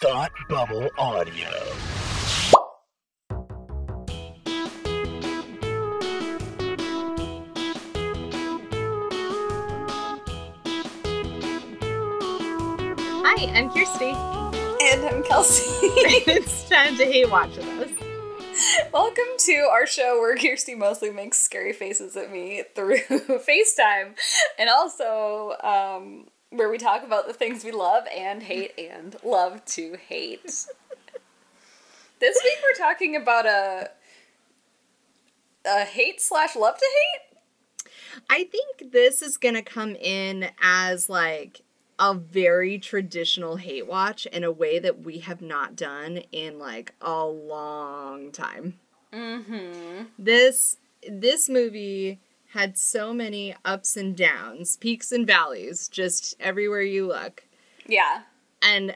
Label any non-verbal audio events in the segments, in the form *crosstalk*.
Thought Bubble Audio. Hi, I'm Kirsty. And I'm Kelsey. *laughs* it's time to hate watch with us. Welcome to our show where Kirsty mostly makes scary faces at me through *laughs* FaceTime. And also um, where we talk about the things we love and hate and love to hate. this week we're talking about a a hate slash love to hate. I think this is gonna come in as like a very traditional hate watch in a way that we have not done in like a long time. Mm-hmm. This this movie had so many ups and downs, peaks and valleys, just everywhere you look. Yeah. And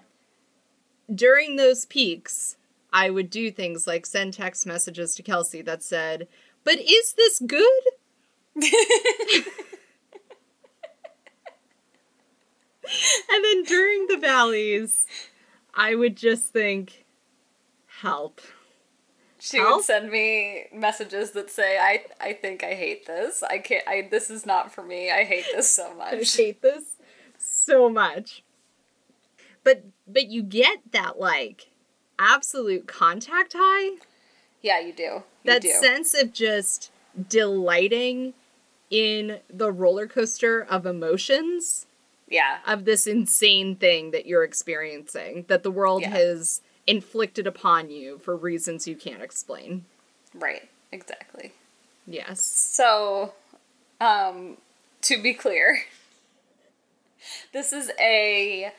during those peaks, I would do things like send text messages to Kelsey that said, But is this good? *laughs* and then during the valleys, I would just think, Help. She Help? would send me messages that say, "I I think I hate this. I can't. I this is not for me. I hate this so *laughs* I much." hate this so much. But but you get that like absolute contact high. Yeah, you do. You that do. sense of just delighting in the roller coaster of emotions yeah. of this insane thing that you're experiencing that the world Yeah. has inflicted upon you for reasons you can't explain. Right. Exactly. Yes. So, um, to be clear, *laughs* this is a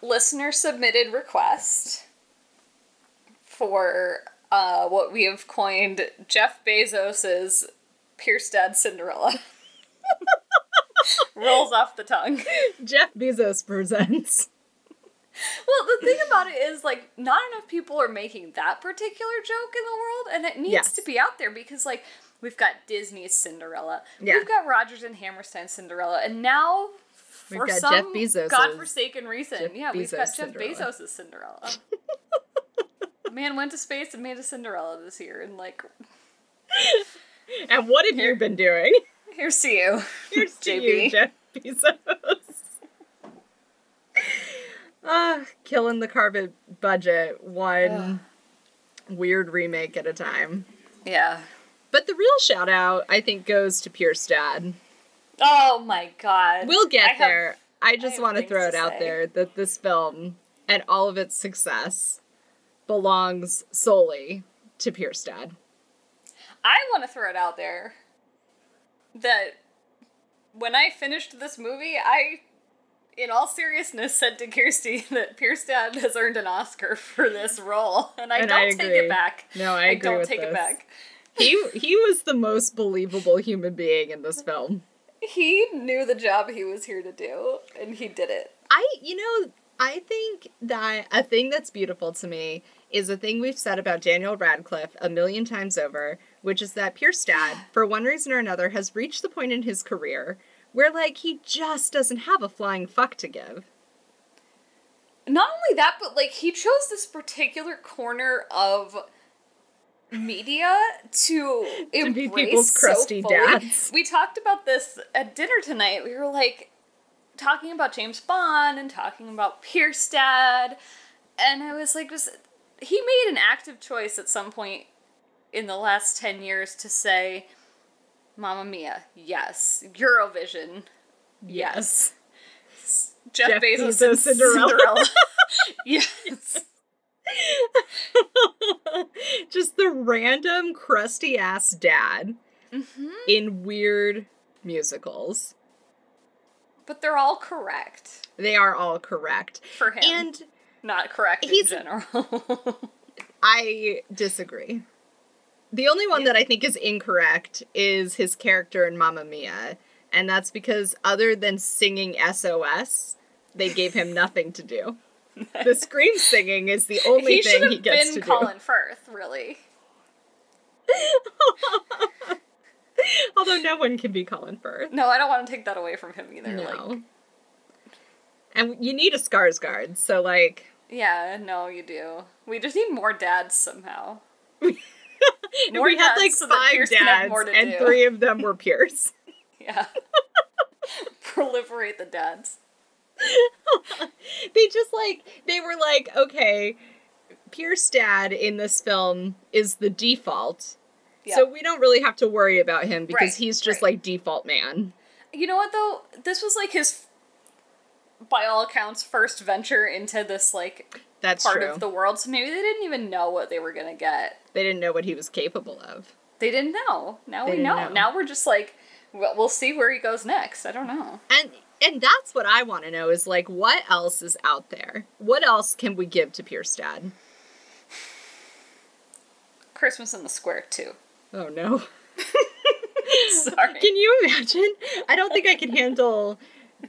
listener submitted request for uh, what we have coined Jeff Bezos's Pierce Dad Cinderella. *laughs* Rolls off the tongue. *laughs* Jeff Bezos presents. Well, the thing about it is, like, not enough people are making that particular joke in the world, and it needs Yes. to be out there because, like, we've got Disney's Cinderella, Yeah. we've got Rodgers and Hammerstein's Cinderella, and now We've for some Bezos's- godforsaken reason, Jeff yeah, we've got Jeff Cinderella. Bezos' Cinderella. *laughs* Man went to space and made a Cinderella this year, and like, And what have you been doing? here's to you, Here's to JB. you, Jeff Bezos. Ah, killing the carpet budget one weird remake at a time. Yeah. But the real shout out, I think, goes to Pierce Dad. Oh my god. We'll get I have- there. I just have want to throw to it out say. there that this film and all of its success belongs solely to Pierce Dad. I want to throw it out there that when I finished this movie, I, in all seriousness, said to Kirsty *laughs* that Pierce Dad has earned an Oscar for this role, and I And don't I take it back. No, I I, agree don't with take this. it back. He he was the most believable human being in this film. He knew the job he was here to do, and he did it. I, you know, I think that a thing that's beautiful to me is a thing we've said about Daniel Radcliffe a million times over, which is that Pierce Dad, for one reason or another, has reached the point in his career where, like, he just doesn't have a flying fuck to give. Not only that, but like he chose this particular corner of media to, *laughs* To be embrace people's so crusty fully. dads. We talked about this at dinner tonight. We were like talking about James Bond and talking about Pierce Dad, and I was like, just he made an active choice at some point in the last ten years to say, "Mamma Mia, yes, Eurovision, yes." Jeff, Jeff Bezos, Bezos and Cinderella. Cinderella. *laughs* yes. *laughs* just the random crusty ass dad Mm-hmm. in weird musicals. But they're all correct They are all correct. for him. And not correct in general. *laughs* I disagree. The only one that I think is incorrect is his character in Mamma Mia, and that's because other than singing SOS, they gave him nothing to do. *laughs* The scream singing is the only he should thing have he gets been to Colin Firth, really. *laughs* Although no one can be Colin Firth. No, I don't want to take that away from him either. No. Like, And you need a Skarsgård, so like Yeah, no, you do. We just need more dads somehow. *laughs* *laughs* More we had like so five Pierce can have dads, and do. three of them were Pierce. *laughs* Yeah. *laughs* Proliferate the dads. they just like they were like, okay, Pierce dad in this film is the default. Yeah. So we don't really have to worry about him because Right, he's just right. like default man. You know what though? This was like his, by all accounts, first venture into this like That's part true. of the world. So maybe they didn't even know what they were gonna get. they didn't know what he was capable of. They didn't know. Now They we know. know. Now we're just like, well, see where he goes next. I don't know. And and that's what I want to know is like what else is out there? What else can we give to Pierce dad? Christmas in the Square too. Oh no. *laughs* *laughs* Sorry. Can you imagine? I don't think I can handle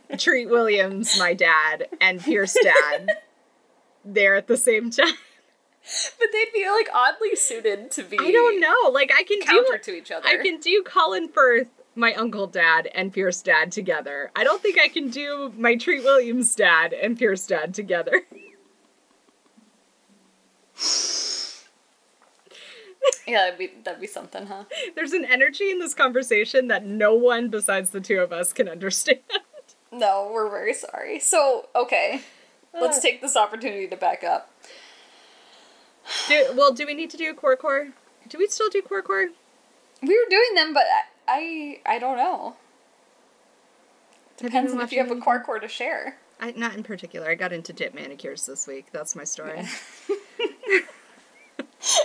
*laughs* Treat Williams, my dad, and Pierce dad there at the same time. but they'd be like oddly suited to be. I don't know. Like I can Counter do to each other. I can do Colin Firth, my uncle dad, and Pierce dad together. I don't think I can do my Treat Williams dad and Pierce dad together. *laughs* Yeah, that'd be that'd be something, huh? There's an energy in this conversation that no one besides the two of us can understand. No, we're very sorry. So okay, let's uh. take this opportunity to back up. Do, well, do we need to do a core core? Do we still do core core? We were doing them, but I I, I don't know. Depends on if you have a core core to share. I, not in particular. I got into dip manicures this week. That's my story. *laughs*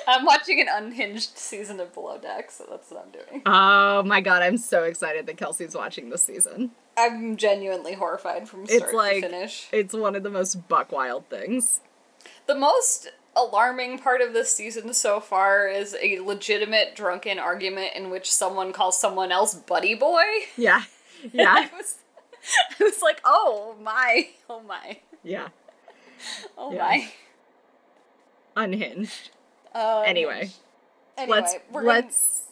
I'm watching an unhinged season of Below Deck, so that's what I'm doing. Oh my god, I'm so excited that Kelsey's watching this season. I'm genuinely horrified from It's start like to finish. it's one of the most buck wild things. The most alarming part of this season so far is a legitimate drunken argument in which someone calls someone else buddy boy. Yeah. *laughs* Yeah. I was, I was like, oh my, oh my, yeah. oh Yeah. my. Unhinged. Uh, Anyway. anyway, let's we're gonna, let's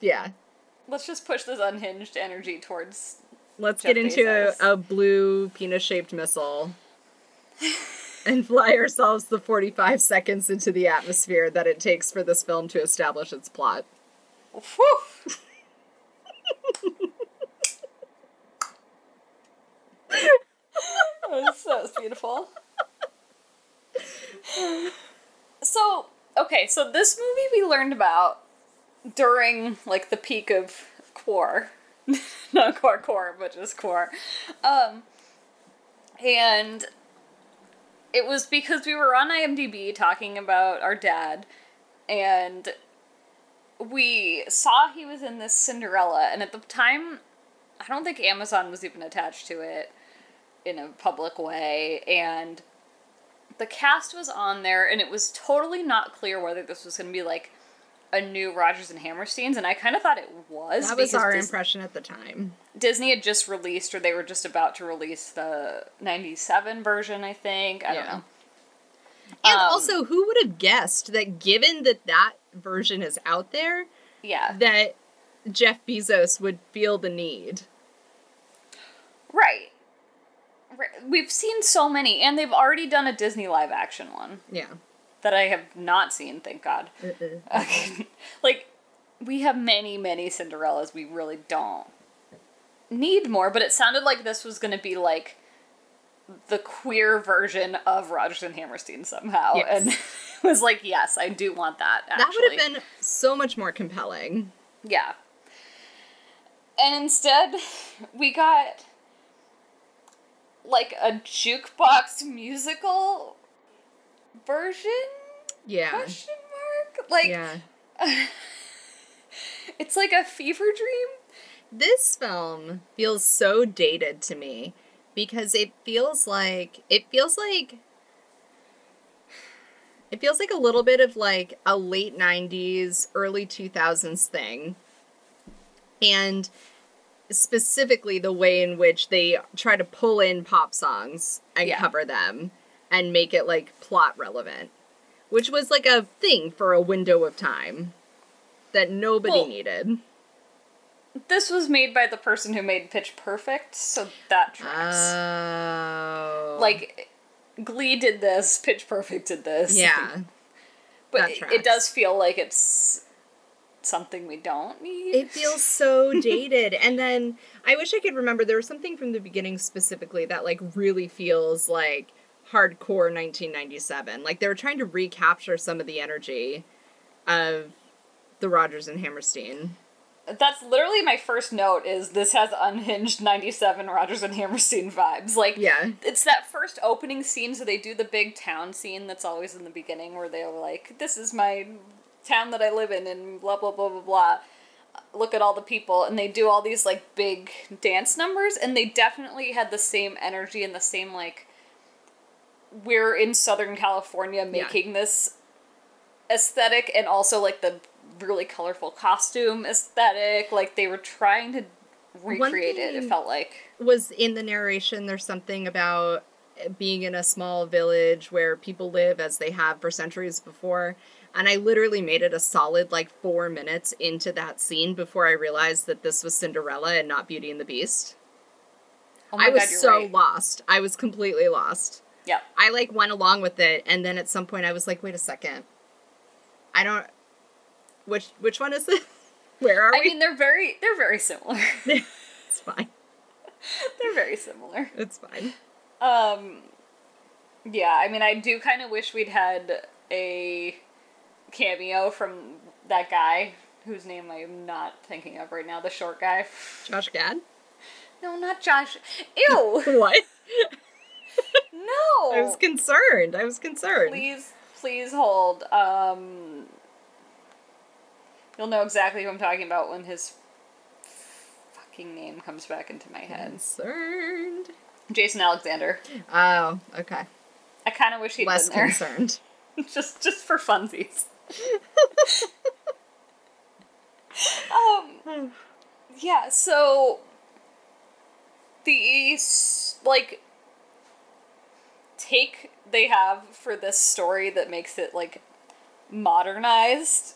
yeah. let's just push this unhinged energy towards. Let's Jeff get into Bezos. a, a blue penis shaped missile and fly ourselves the 45 seconds into the atmosphere that it takes for this film to establish its plot. *laughs* That, was, that was beautiful. So, okay, so this movie we learned about during like the peak of Quar. *laughs* Not Core Core, but just Core. Um, and it was because we were on IMDb talking about our dad, and we saw he was in this Cinderella, and at the time, I don't think Amazon was even attached to it in a public way, and the cast was on there, and it was totally not clear whether this was going to be like a new Rodgers and Hammersteins, and I kind of thought it was. That was our Dis- impression at the time. Disney had just released, or they were just about to release the '97 version. I think I don't know. And Um, also, who would have guessed that given that that version is out there, Yeah, that Jeff Bezos would feel the need? right. Right. We've seen so many, and they've already done a Disney live action one Yeah. That I have not seen. Thank God. Uh-uh. *laughs* like we have many many cinderellas we really don't need more but it sounded like this was going to be like the queer version of Rodgers and Hammerstein somehow Yes. and *laughs* it was like yes I do want that That would have been so much more compelling. yeah and instead we got like a jukebox musical version Yeah. question mark like yeah. *laughs* It's like a fever dream. This film feels so dated to me because it feels like it feels like it feels like a little bit of like a late 90s early 2000s thing and specifically the way in which they try to pull in pop songs and Yeah. cover them and make it like plot relevant which was like a thing for a window of time that nobody Well, needed This was made by the person who made Pitch Perfect, so that tracks. Oh. like, Glee did this, Pitch Perfect did this. Yeah. but it, it does feel like it's something we don't need. It feels so *laughs* dated. And then I wish I could remember there was something from the beginning specifically that like really feels like hardcore 1997. Like they were trying to recapture some of the energy of the Rodgers and Hammerstein. That's literally my first note is this has unhinged 97 Rodgers and Hammerstein vibes. Like Yeah. it's that first opening scene so they do the big town scene that's always in the beginning where they're like this is my town that I live in and blah blah blah blah blah. Look at all the people and they do all these like big dance numbers and they definitely had the same energy and the same like we're in Southern California making this aesthetic and also like the really colorful costume aesthetic. Like they were trying to recreate it, it felt like. Was in the narration there's something about being in a small village where people live as they have for centuries before. And I literally made it a solid like four minutes into that scene before I realized that this was Cinderella and not Beauty and the Beast. Oh my I was God, so right. lost. I was completely lost. Yeah. I like went along with it, and then at some point I was like, "Wait a second, I don't. Which which one is this? *laughs* Where are I we? I mean, they're very they're very similar. *laughs* it's fine. *laughs* they're very similar. It's fine. Um, yeah, I mean, I do kind of wish we'd had a cameo from that guy whose name I'm not thinking of right now. The short guy. Josh Gad. No, not Josh. Ew. What? No. I was concerned. I was concerned. please, please hold. Um, you'll know exactly who I'm talking about when his fucking name comes back into my head. Concerned. Jason Alexander. Oh, okay. I kind of wish he'd Less been there. concerned. *laughs* *laughs* just just for funsies. *laughs* um yeah, so the like take they have for this story that makes it like modernized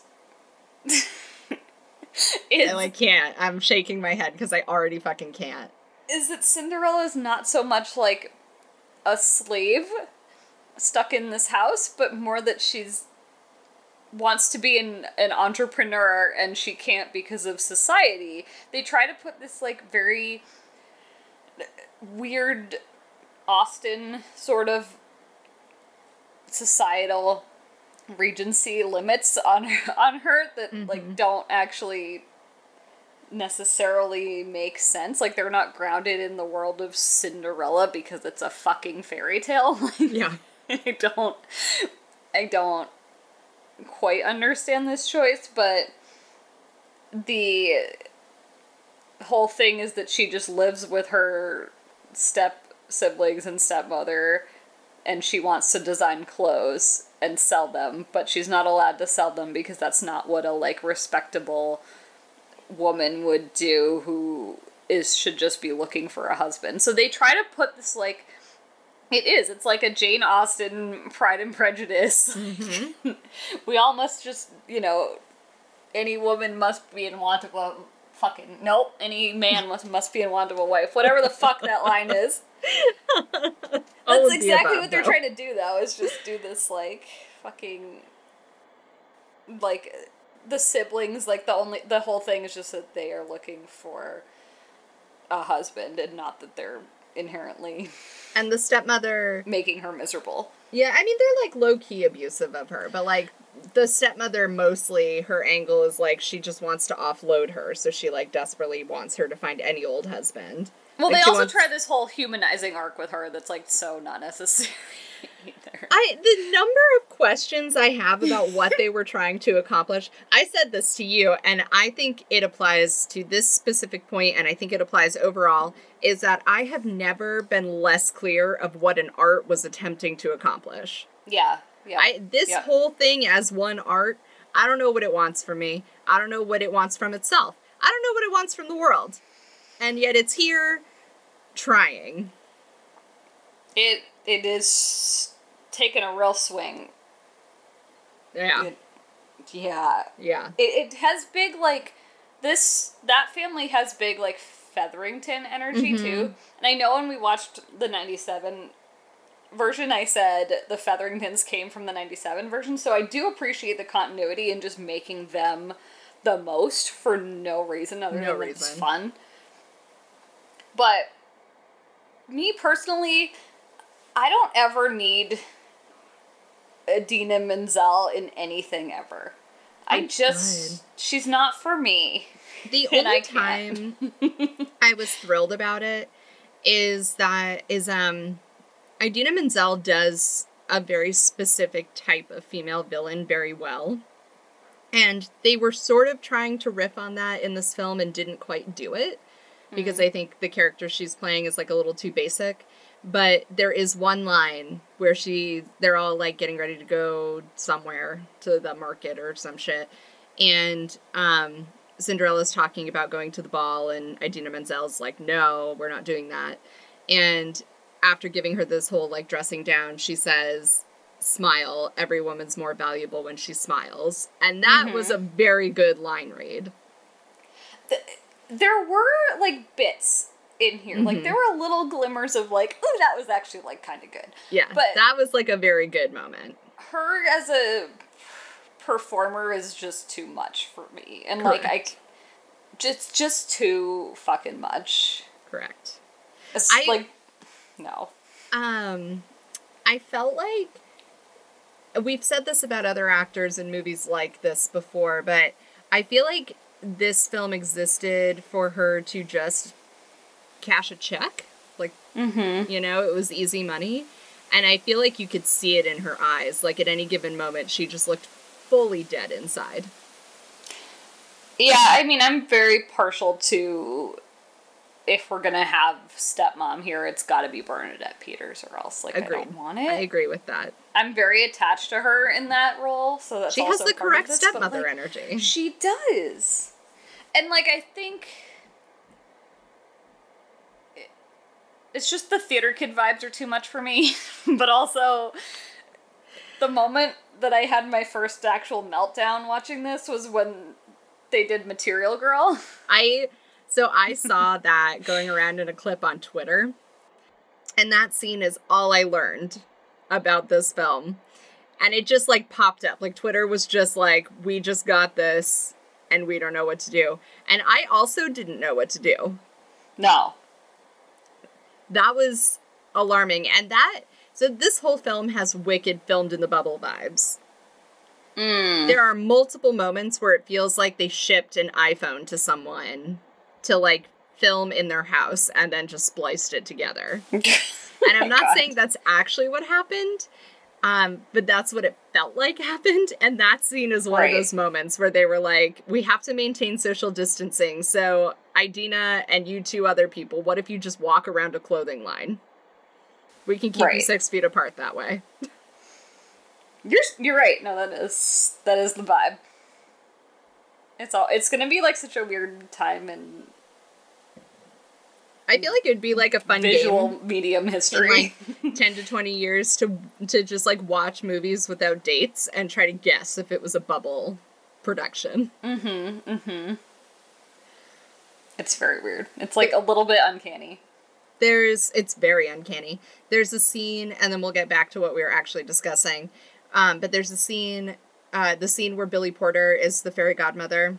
*laughs* is oh, I like can't. I'm shaking my head because I already fucking can't. is that Cinderella is not so much like a slave stuck in this house, but more that she's wants to be an, an entrepreneur and she can't because of society. They try to put this like very weird Austen sort of societal regency limits on her, on her that like mm-hmm. don't actually necessarily make sense. Like they're not grounded in the world of Cinderella because it's a fucking fairy tale. *laughs* Yeah. I don't I don't quite understand this choice, but the whole thing is that she just lives with her step siblings and stepmother and she wants to design clothes and sell them, but she's not allowed to sell them because that's not what a like respectable woman would do who is should just be looking for a husband. So they try to put this like it is. It's like a Jane Austen Pride and Prejudice. Mm-hmm. *laughs* we all must just, you know, any woman must be in want of a fucking nope. Any man must must be in want of a wife. Whatever the fuck that line is. That's the exactly above, what they're though. trying to do, though. Is just do this like fucking like the siblings. Like the only the whole thing is just that they are looking for a husband, and not that they're inherently And the stepmother making her miserable. Yeah, I mean they're like low key abusive of her, but like the stepmother mostly her angle is like she just wants to offload her, so she like desperately wants her to find any old husband. Well, Like, they also wants- try this whole humanizing arc with her that's like so not necessary *laughs* either. I the number of questions I have about what they were trying to accomplish. I said this to you, and I think it applies to this specific point, and I think it applies overall. Is that I have never been less clear of what an art was attempting to accomplish. yeah, yeah. I this yeah. whole thing as one art, I don't know what it wants from me. I don't know what it wants from itself. I don't know what it wants from the world. And yet it's here trying. it it is taking a real swing. Yeah. It- yeah, Yeah. it, it has big like this that family has big like featherington energy Mhm. too and i know when we watched the 97 version, I said the Featheringtons came from the 97 version, so I do appreciate the continuity and just making them the most for no reason other No than it's reason. fun. But me personally, I don't ever need Idina Menzel in anything ever. I just she's not for me. The only I time *laughs* I was thrilled about it is that is um Idina Menzel does a very specific type of female villain very well. And they were sort of trying to riff on that in this film and didn't quite do it because I think the character she's playing is like a little too basic. But there is one line where she they're all like getting ready to go somewhere to the market or some shit. And um Cinderella's talking about going to the ball and Idina Menzel's like, "No, we're not doing that." And after giving her this whole like dressing down, she says, "Smile. Every woman's more valuable when she smiles." And that was a very good line read. There were like bits in here. Like there were little glimmers of like, oh, that was actually like kind of good. Yeah, But- that was like a very good moment. Her as a performer is just too much for me, and like I, Correct. just just too fucking much. Correct. It's I- like no. Um, I felt like we've said this about other actors in movies like this before, but I feel like this film existed for her to just cash a check. Like, Mm-hmm. you know, it was easy money. And I feel like you could see it in her eyes. Like, at any given moment, she just looked fully dead inside. Yeah, I mean, I'm very partial to if we're gonna have stepmom here, it's got to be Bernadette Peters, or else like I Agreed. don't want it. I agree with that. I'm very attached to her in that role, so that's She has the correct this, stepmother like, energy. She does. And like I think it's just the theater kid vibes are too much for me, *laughs* but also the moment that I had my first actual meltdown watching this was when they did Material Girl. *laughs* I so I saw that going around in a clip on Twitter. And that scene is all I learned about this film. And it just like popped up. Like Twitter was just like, we just got this and we don't know what to do. And I also didn't know what to do. No. That was alarming. And that so this whole film has wicked filmed in the bubble vibes. Mm. There are multiple moments where it feels like they shipped an iPhone to someone to like film in their house and then just spliced it together. *laughs* And I'm not God. saying that's actually what happened, um, but that's what it felt like *laughs* happened. And that scene is one Right. of those moments where they were like, we have to maintain social distancing. So, Idina and you two other people, what if you just walk around a clothing line? We can keep you six feet apart that way. *laughs* You're you're right. No, that is that is the vibe. It's all it's gonna be like such a weird time in I feel like it'd be like a fun visual game. medium history. like *laughs* 10 to 20 years to to just like watch movies without dates and try to guess if it was a bubble production. Mhm. Mhm. It's very weird. It's like a little bit uncanny. There's it's very uncanny. There's a scene and then we'll get back to what we were actually discussing. Um, but there's a scene uh, the scene where Billy Porter is the fairy godmother.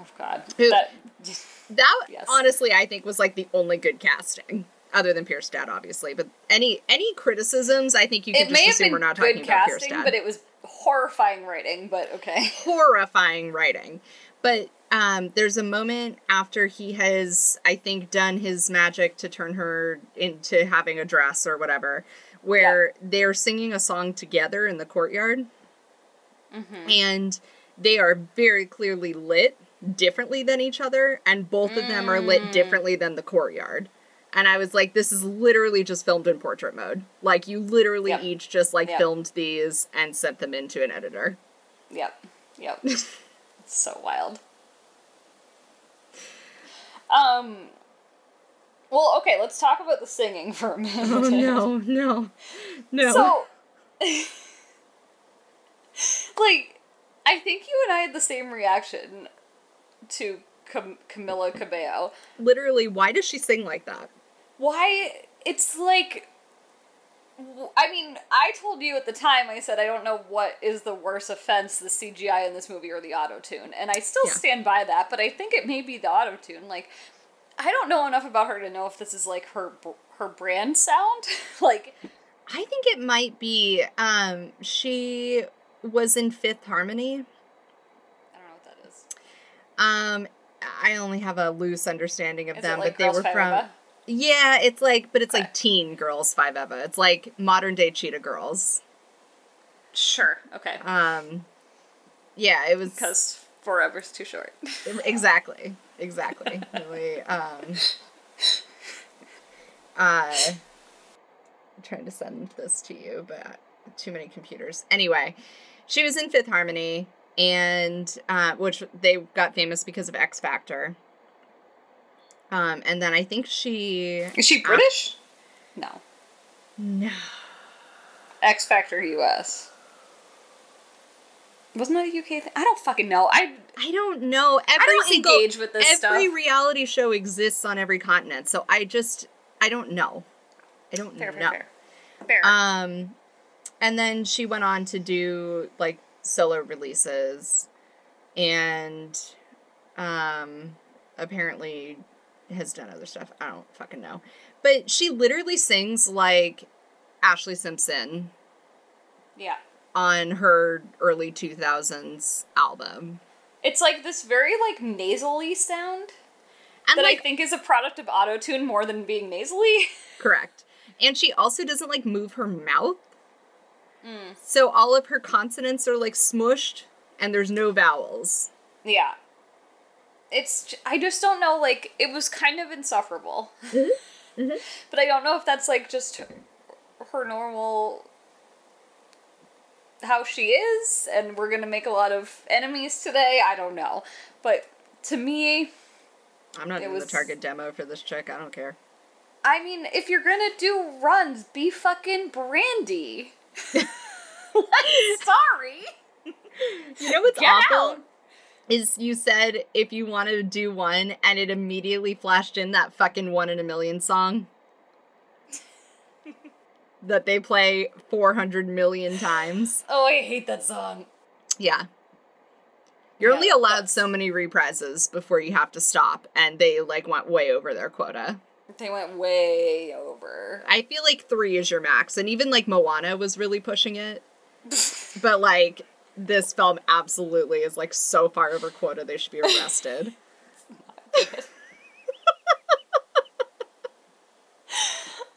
Oh God, Who- that *laughs* That Yes. honestly I think was like the only good casting. Other than Pierce Dad, obviously, but any any criticisms, I think you can it just assume we're not talking about Pierce casting, Dad. but it was horrifying writing. But okay, *laughs* horrifying writing. But um, there's a moment after he has, I think, done his magic to turn her into having a dress or whatever, where they're singing a song together in the courtyard. And they are very clearly lit differently than each other, and both of them are lit differently than the courtyard. And I was like, this is literally just filmed in portrait mode. Like, you literally Yep. each just like Yep. filmed these and sent them into an editor. yep, yep, *laughs* it's so wild. Um. Well, okay, let's talk about the singing for a *laughs* minute. Oh no, no, no. So, *laughs* like, I think you and I had the same reaction to Cam- Camila Cabello. Literally, why does she sing like that? Why? It's like I mean, I told you at the time, I said I don't know what is the worst offense, the CGI in this movie or the auto tune. And I still Yeah. stand by that, but I think it may be the auto tune. Like, I don't know enough about her to know if this is like her her brand sound. *laughs* like, I think it might be. Um, she was in Fifth Harmony. I don't know what that is. Um, I only have a loose understanding of Is them, like but they Girls were from. Eva? Yeah, it's like, but it's Okay. like teen girls Five Eva. It's like modern day Cheetah Girls. Sure. Okay. Um, yeah, it was Because forever's too short. *laughs* exactly, exactly. really, um, uh, I'm trying to send this to you, but too many computers. Anyway, she was in Fifth Harmony, and uh, which they got famous because of X Factor. Um, and then I think she Is she British? No. no, X Factor US. Wasn't that a UK thing? I don't fucking know. I I don't know. Every don't single engage with this every stuff. reality show exists on every continent, so I just I don't know. I don't fair, know. fair, fair. Fair. Um, and then she went on to do like solo releases, and um, apparently has done other stuff. I don't fucking know, but she literally sings like Ashlee Simpson yeah. on her early two thousands album, It's like this very like nasally sound and that like I think is a product of autotune more than being nasally. *laughs* correct. And she also doesn't like move her mouth. Mm. So all of her consonants are like smushed and there's no vowels. Yeah. It's I just don't know like it was kind of insufferable. Mhm. *laughs* But I don't know if that's like just her, her normal how she is and we're going to make a lot of enemies today. I don't know. But to me, I'm not in was- the target demo for this chick. I don't care. I mean, if you're going to do runs, be fucking Brandy. *laughs* sorry. You know what's Get awful? out. Is you said if you want to do one and it immediately flashed in that fucking one in a million song *laughs* that they play 400 million times. Oh, I hate that song. Yeah. You're Yeah, only allowed that's- so many reprises before you have to stop, and they like went way over their quota. They went way over. I feel like three is your max, and even like Moana was really pushing it. *laughs* But like this film absolutely is like so far over quota they should be arrested. *laughs*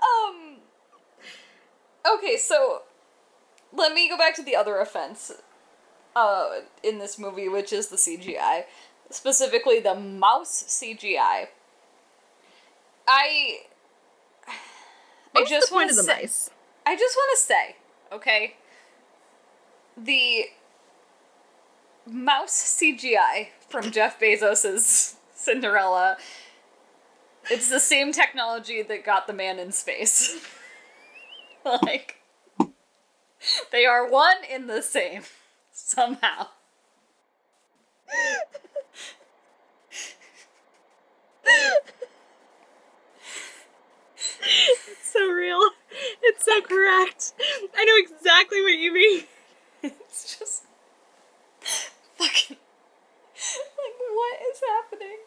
Um. Okay, so let me go back to the other offense uh, in this movie, which is the CGI, specifically the mouse CGI. I. What's I just the point want of to the say, mice? I just want to say, okay, the mouse CGI from *laughs* Jeff Bezos's Cinderella. It's the same technology that got the man in space. *laughs* like, they are one in the same somehow. *laughs* It's so real. It's so correct. I know exactly what you mean. It's just fucking like what is happening?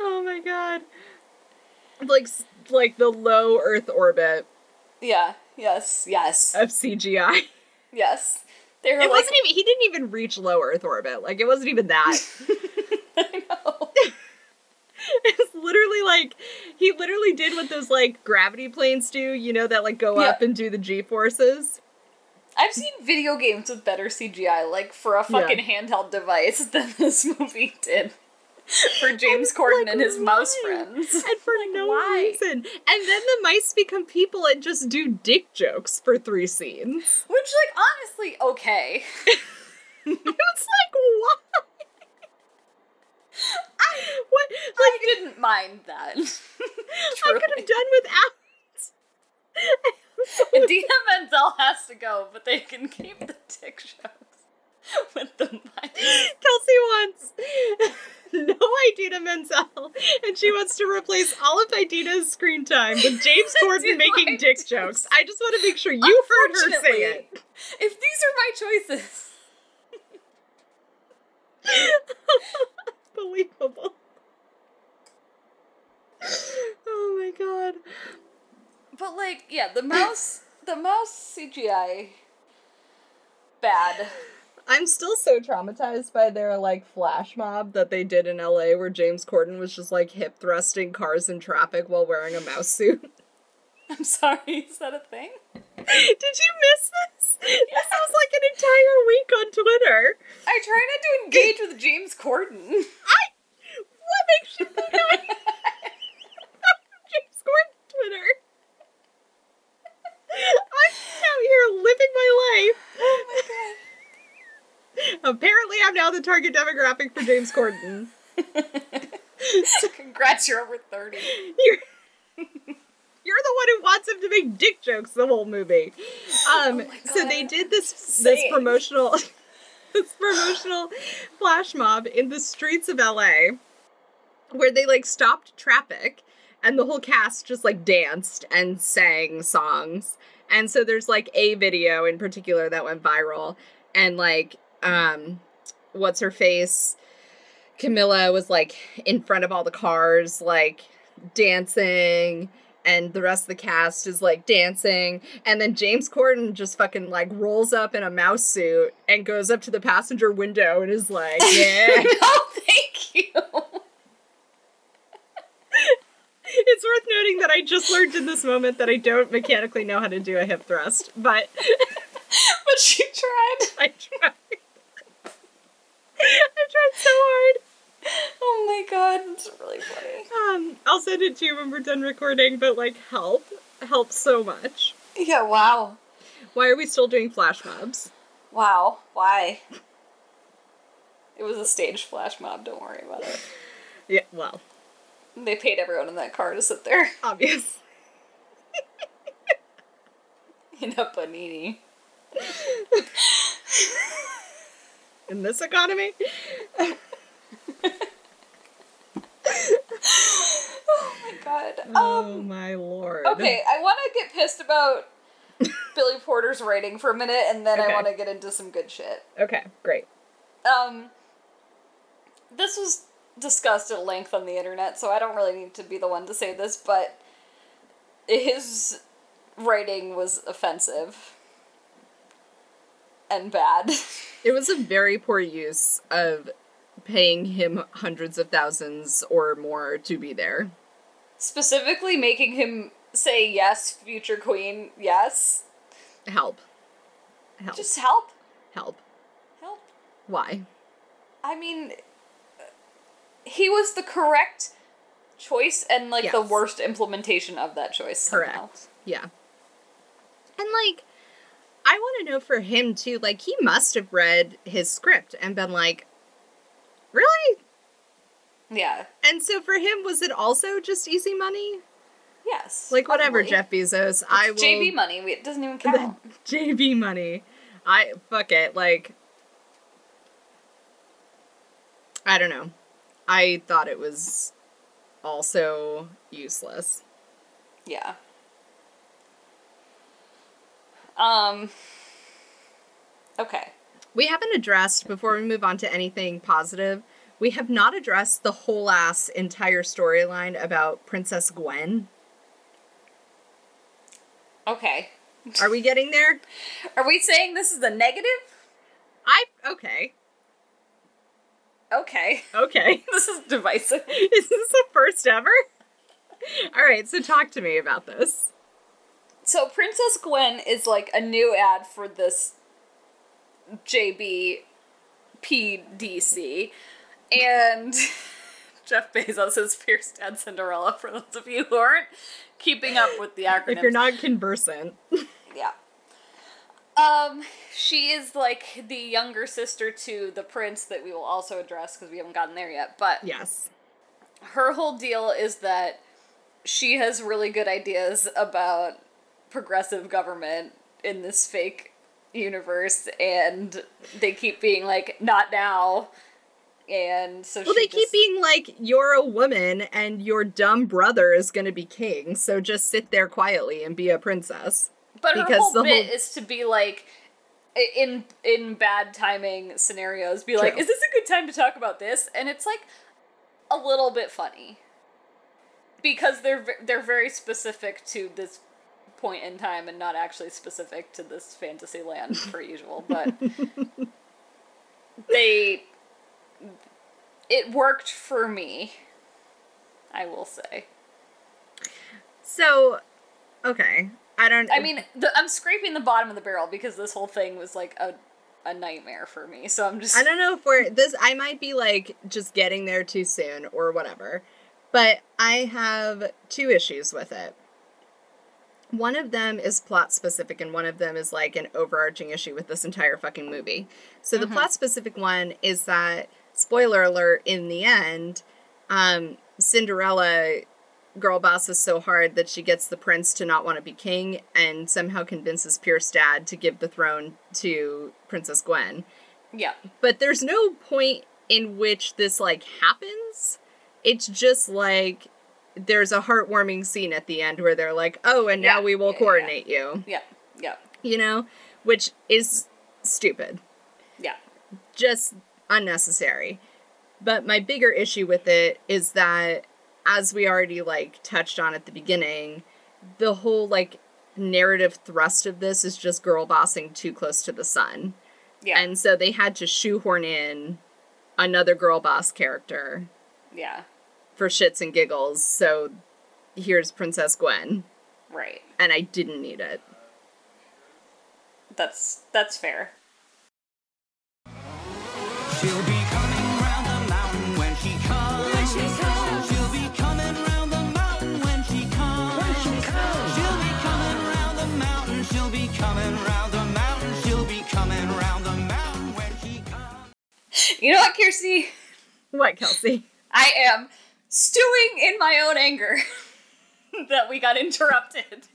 Oh my god. Like like the low Earth orbit Yeah. Yes. Yes. of CGI. Yes. They were It like, wasn't even he didn't even reach low Earth orbit. Like it wasn't even that. *laughs* I know. *laughs* it's literally like he literally did what those like gravity planes do, you know, that like go Yeah. up and do the G forces. I've seen video games with better CGI, like for a fucking handheld device, *laughs* than this movie did *laughs* for James Corden Like, and his mouse friends. And for no why? reason. And then the mice become people and just do dick jokes for three scenes. Which, like, honestly, okay. I was like, why? *laughs* what? I didn't mind that. I could have done without. Idina *laughs* Menzel has to go, but they can keep the dick jokes with the. Kelsey wants *laughs* no Idina Menzel, and she wants to replace all of Idina's screen time with James Corden making dick just- jokes. I just want to make sure you heard her say it. If these are my choices, Believable. Oh my god. but like, yeah, the mouse, the mouse CGI, bad. I'm still so traumatized by their like flash mob that they did in LA where James Corden was just like hip thrusting cars in traffic while wearing a mouse suit. *laughs* *laughs* I'm sorry, is that a thing? Did you miss this? This was like an entire week on Twitter. I try not to engage with James Corden. I what makes you think I James Corden Twitter? I'm out here living my life. Oh my Apparently, I'm now the target demographic for James Corden. *laughs* Congrats, you're over 30. You're, you're the one who wants him to make dick jokes the whole movie. Um, Oh so they did this just this promotional *laughs* this promotional flash mob in the streets of LA, where they like stopped traffic, and the whole cast just like danced and sang songs. And so there's like a video in particular that went viral, and like um, what's her face? Camila was like in front of all the cars, like dancing, and the rest of the cast is like dancing. And then James Corden just fucking like rolls up in a mouse suit and goes up to the passenger window and is like, *laughs* Yeah. no, thank you. *laughs* it's worth noting that I just learned in this moment that I don't mechanically know how to do a hip thrust, but *laughs* But she tried. I tried. I tried so hard. Oh my god, it's really funny. Um, I'll send it to you when we're done recording, but like help. Help so much. Yeah, wow. Why are we still doing flash mobs? Wow. Why? It was a staged flash mob, don't worry about it. Yeah, well, They paid everyone in that car to sit there *laughs* obvious. in a panini. *laughs* In this economy? *laughs* *laughs* Oh my god. oh Um my lord. Okay, I wanna get pissed about *laughs* Billy Porter's writing for a minute and then Okay. I wanna get into some good shit. Okay, great. Um this was discussed at length on the internet, so I don't really need to be the one to say this, but his writing was offensive and bad. It was a very poor use of paying him hundreds of thousands or more to be there. Specifically making him say yes, future queen, yes. Help. Help. Just help. help. Help. Why? I mean, he was the correct choice and like the worst implementation of that choice. somehow. Correct. Yeah. And like, I want to know for him too, like, he must have read his script and been like, really? Yeah. And so for him, was it also just easy money? Yes. Like, whatever. Jeff Bezos. I will. It's JB money. It doesn't even *laughs* count. JB money. I fuck it. Like I don't know. I thought it was also useless. yeah. Um. Okay. We haven't addressed before we move on to anything positive. We have not addressed the whole ass entire storyline about Princess Gwen. Okay. Are we getting there? *laughs* Are we saying this is a negative? I okay. Okay. Okay. *laughs* This is divisive. *laughs* Is this the first ever? All right, so talk to me about this. So Princess Gwen is like a new ad for this JB PDC. And *laughs* Jeff Bezos is Pierce Dad Cinderella for those of you who aren't keeping up with the acronyms. If you're not conversant. *laughs* Yeah. Um, she is like the younger sister to the prince that we will also address because we haven't gotten there yet. But yes. her whole deal is that she has really good ideas about progressive government in this fake universe, and they keep being like, not now. and so Well, they keep being like, you're a woman and your dumb brother is going to be king, so just sit there quietly and be a princess. But her because whole the bit whole- is to be like, in in bad timing scenarios, be like, "Is this a good time to talk about this?" And it's like a little bit funny because they're they're very specific to this point in time and not actually specific to this fantasy land per *laughs* usual. But *laughs* they it worked for me. I will say. So, okay. I don't. I mean, the, I'm scraping the bottom of the barrel because this whole thing was like a a nightmare for me. So I'm just I don't know if we're this. I might be like just getting there too soon or whatever, but I have two issues with it. One of them is plot specific, and one of them is like an overarching issue with this entire fucking movie. So the plot specific one is that spoiler alert: in the end, um, Cinderella girl bosses so hard that she gets the prince to not want to be king and somehow convinces Pierce dad to give the throne to Princess Gwen yeah. but there's no point in which this like happens it's just like there's a heartwarming scene at the end where they're like oh and now Yeah, we will yeah, yeah, yeah. coordinate you Yeah. Yeah. you know which is stupid Yeah. just unnecessary but my bigger issue with it is that as we already like touched on at the beginning the whole like narrative thrust of this is just girl bossing too close to the sun Yeah. and so they had to shoehorn in another girl boss character yeah. For shits and giggles. So here's Princess Gwen, Right. and I didn't need it. That's that's fair. She'll be coming round the mountain when she comes. When she comes. She'll be coming round the mountain when she comes. When she comes. She'll be coming round the mountain. She'll be coming round the mountain. She'll be coming round the mountain when she comes. You know what, Kirsty? What, Kelsey? I am stewing in my own anger *laughs* that we got interrupted.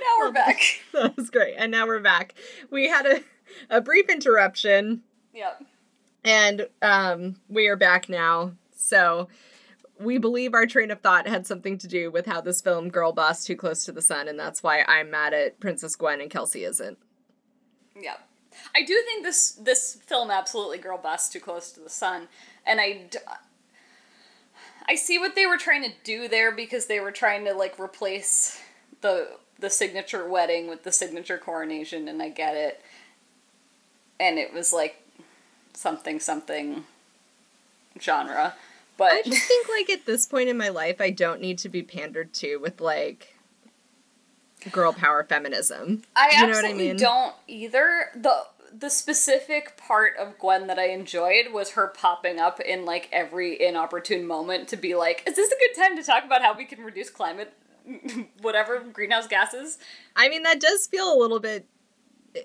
now we're back. *laughs* that was great. And now we're back. We had a, a brief interruption, Yep. and um, we are back now. So we believe our train of thought had something to do with how this film girl boss too close to the sun, and that's why I'm mad at Princess Gwen and Kelsey isn't. Yep. I do think this this film absolutely girl boss too close to the sun, and I d- I see what they were trying to do there because they were trying to like replace the the signature wedding with the signature coronation, and I get it. And it was like something something genre, but I just think like at this point in my life, I don't need to be pandered to with like girl power feminism. I you know what I absolutely mean? don't either. The the specific part of Gwen that I enjoyed was her popping up in like every inopportune moment to be like, "Is this a good time to talk about how we can reduce climate, *laughs* whatever greenhouse gases?" I mean, that does feel a little bit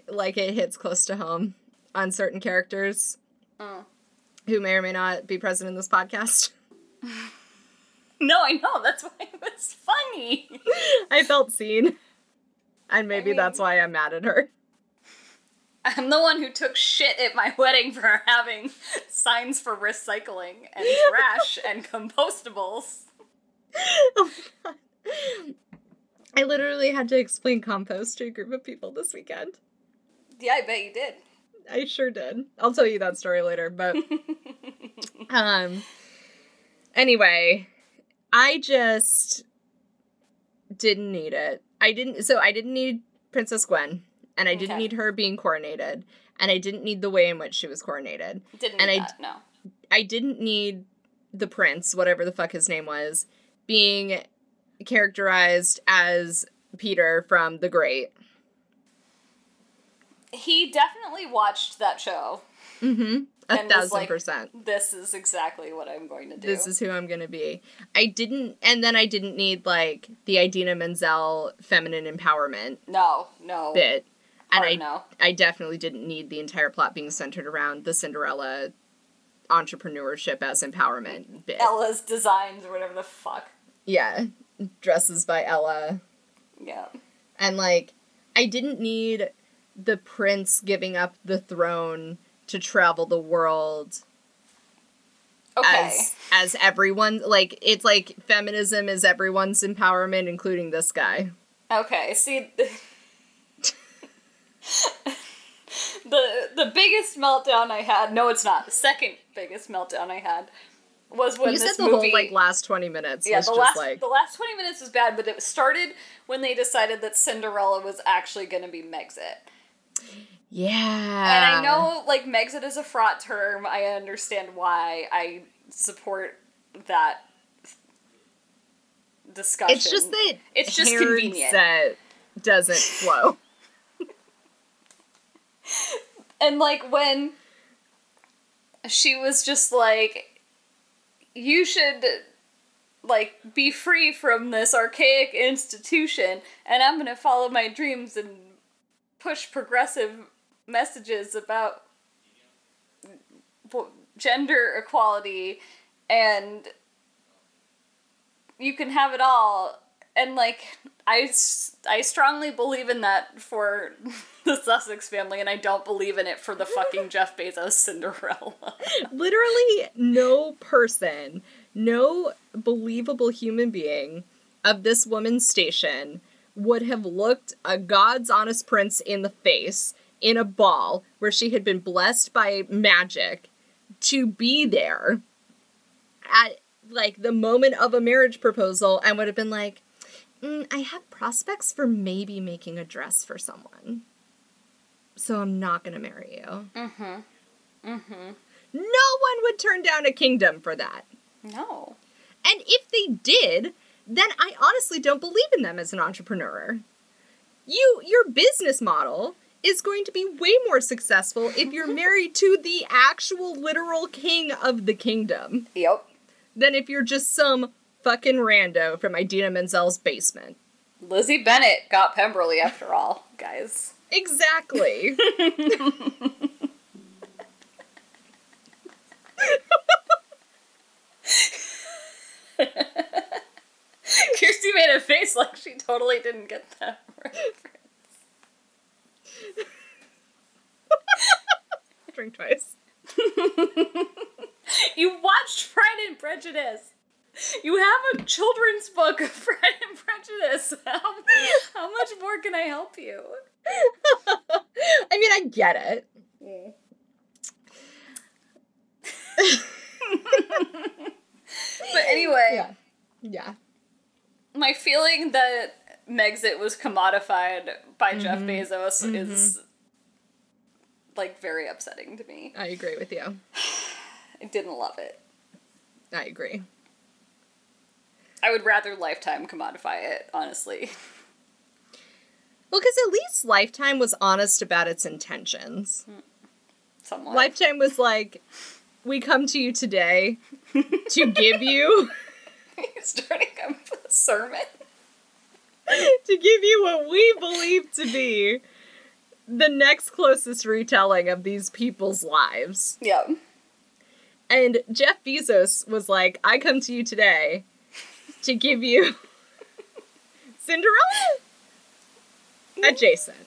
like it hits close to home on certain characters Mm. who may or may not be present in this podcast. *laughs* *laughs* No, I know that's why it was funny. I felt seen. And maybe mean- that's why I'm mad at her. *laughs* I'm the one who took shit at my *laughs* wedding for having signs for recycling and *laughs* trash and compostables. Oh my God. I literally had to explain compost to a group of people this weekend. Yeah, I bet you did. I sure did. I'll tell you that story later, but um anyway, I just didn't need it. I didn't so I didn't need Princess Gwen and I didn't Okay. need her being coronated and I didn't need the way in which she was coronated. Didn't And need I that, no. I didn't need the prince, whatever the fuck his name was, being characterized as Peter from The Great. He definitely watched that show. Mm-hmm. A And thousand like, percent. This is exactly what I'm going to do. This is who I'm gonna be. I didn't, and then I didn't need like the Idina Menzel feminine empowerment no, no. bit, and I, no. I definitely didn't need the entire plot being centered around the Cinderella entrepreneurship as empowerment bit. Ella's designs or whatever the fuck. Yeah, dresses by Ella, Yeah. and like I didn't need the prince giving up the throne to travel the world Okay. as as everyone like it's like feminism is everyone's empowerment including this guy. Okay, see *laughs* the the biggest meltdown I had. No, it's not. The second biggest meltdown I had was when you this said the movie. whole like last 20 minutes yeah, was the just last like the last twenty minutes was bad, but it started when they decided that Cinderella was actually going to be Megxit. Yeah. And I know like Megxit is a fraught term. I understand why. I support that discussion. it's just that It's just convenient. set doesn't *laughs* flow. And like when she was just like, you should like be free from this archaic institution, and I'm gonna follow my dreams and push progressive messages about gender equality and you can have it all and like I, I strongly believe in that for *laughs* the Sussex family, and I don't believe in it for the fucking Jeff Bezos Cinderella. *laughs* Literally no person, no believable human being of this woman's station would have looked a God's honest prince in the face in a ball where she had been blessed by magic to be there at like the moment of a marriage proposal and would have been like, "Mm, I have prospects for maybe making a dress for someone. So I'm not going to marry you. No one would turn down a kingdom for that. no. And if they did, then I honestly don't believe in them as an entrepreneur. You your business model is going to be way more successful if you're *laughs* married to the actual literal king of the kingdom Yep. than if you're just some fucking rando from Idina Menzel's basement. Lizzie Bennet got Pemberley after all, guys. Exactly. *laughs* Kirsty made a face like she totally didn't get that. *laughs* Drink twice. *laughs* You watched Pride and Prejudice. You have a children's book of *laughs* Pride and Prejudice. How, how much more can I help you? I mean, I get it. *laughs* But anyway, Yeah. Yeah. my feeling that Megxit was commodified by Jeff mm-hmm. Bezos is mm-hmm. like very upsetting to me. I agree with you. *sighs* I didn't love it. I agree. I would rather Lifetime commodify it, honestly. Well, because at least Lifetime was honest about its intentions. Hmm. Somewhat. Lifetime was like, we come to you today *laughs* to give you *laughs* starting up a sermon. *laughs* to give you what we believe to be the next closest retelling of these people's lives. Yeah. And Jeff Bezos was like, I come to you today to give you *laughs* Cinderella adjacent.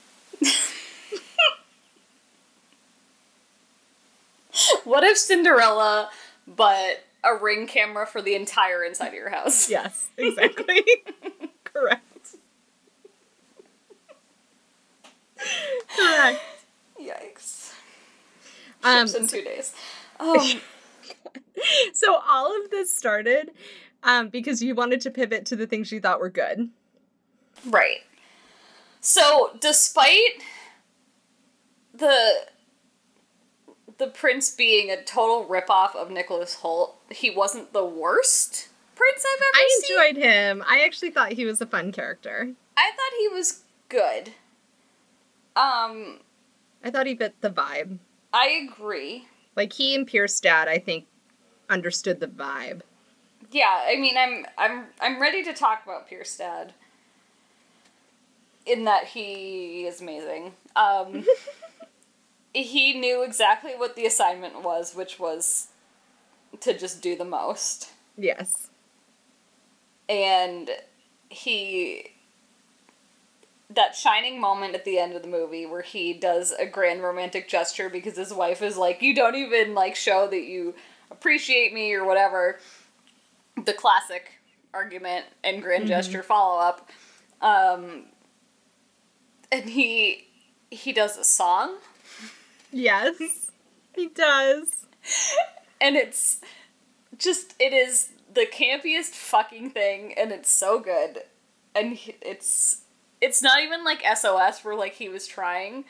*laughs* What if Cinderella, but a ring camera for the entire inside of your house? Yes, exactly. Correct. Correct. Yikes. Um, Ships in two days. *laughs* Um, so all of this started um, because you wanted to pivot to the things you thought were good. right. So, despite the the prince being a total ripoff of Nicholas Hoult, he wasn't the worst prince I've ever I seen. enjoyed him. I actually thought he was a fun character. I thought he was good. Um, I thought he fit the vibe. I agree. Like he and Pierce Dad, I think, understood the vibe. Yeah, I mean, I'm I'm I'm ready to talk about Pierce Dad. In that he is amazing. Um, *laughs* he knew exactly what the assignment was, which was to just do the most, Yes. and he that shining moment at the end of the movie where he does a grand romantic gesture because his wife is like, "You don't even like show that you appreciate me or whatever." The classic argument and grand gesture follow up. Um, and he he does a song Yes, he does. and it's just it is the campiest fucking thing and it's so good and it's it's not even like sos where like he was trying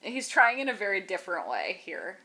he's trying in a very different way here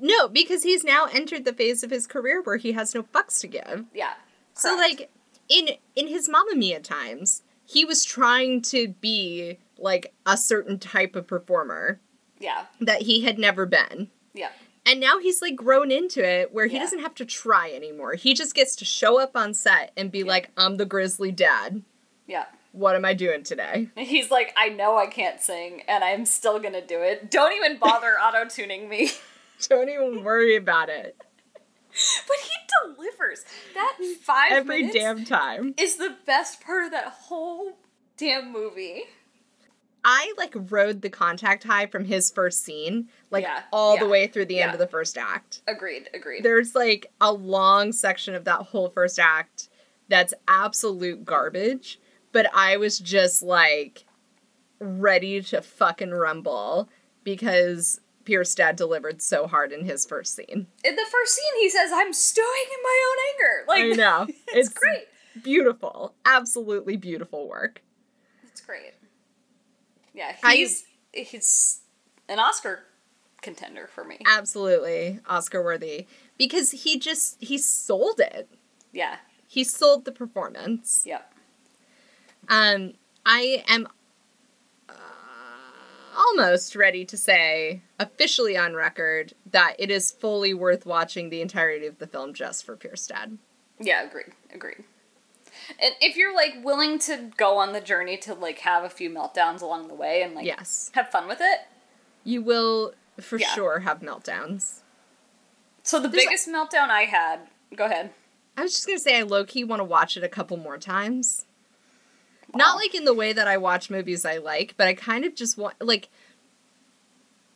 No, because he's now entered the phase of his career where he has no fucks to give. yeah So like in in his Mamma Mia times, he was trying to be like a certain type of performer yeah that he had never been. yeah And now he's like grown into it where he Yeah. doesn't have to try anymore. He just gets to show up on set and be like, I'm the grizzly dad. yeah What am I doing today? *laughs* He's like i know i can't sing and i'm still gonna do it. Don't even bother *laughs* auto-tuning me. *laughs* Don't even worry about it. but he delivers. That five Every minutes damn time. is the best part of that whole damn movie. I like rode the contact high from his first scene, like Yeah, all the way through the end of the first act. agreed agreed. There's like a long section of that whole first act that's absolute garbage, but I was just like ready to fucking rumble because Pierce Dad delivered so hard in his first scene. in the first scene he says i'm stewing in my own anger like I know. *laughs* it's, great Beautiful. Absolutely beautiful work. it's great yeah I- he's he's an oscar contender for me Absolutely Oscar worthy because he just he sold it. yeah He sold the performance. yep Um, I am uh, almost ready to say, officially on record, that it is fully worth watching the entirety of the film just for Pierce Dad. yeah agreed agreed and if you're like willing to go on the journey to like have a few meltdowns along the way and like Yes. have fun with it You will for Yeah. sure have meltdowns. so the There's a- biggest meltdown i had go ahead I was just gonna say, I low key want to watch it a couple more times. Not like in the way that I watch movies I like, but I kind of just want, like,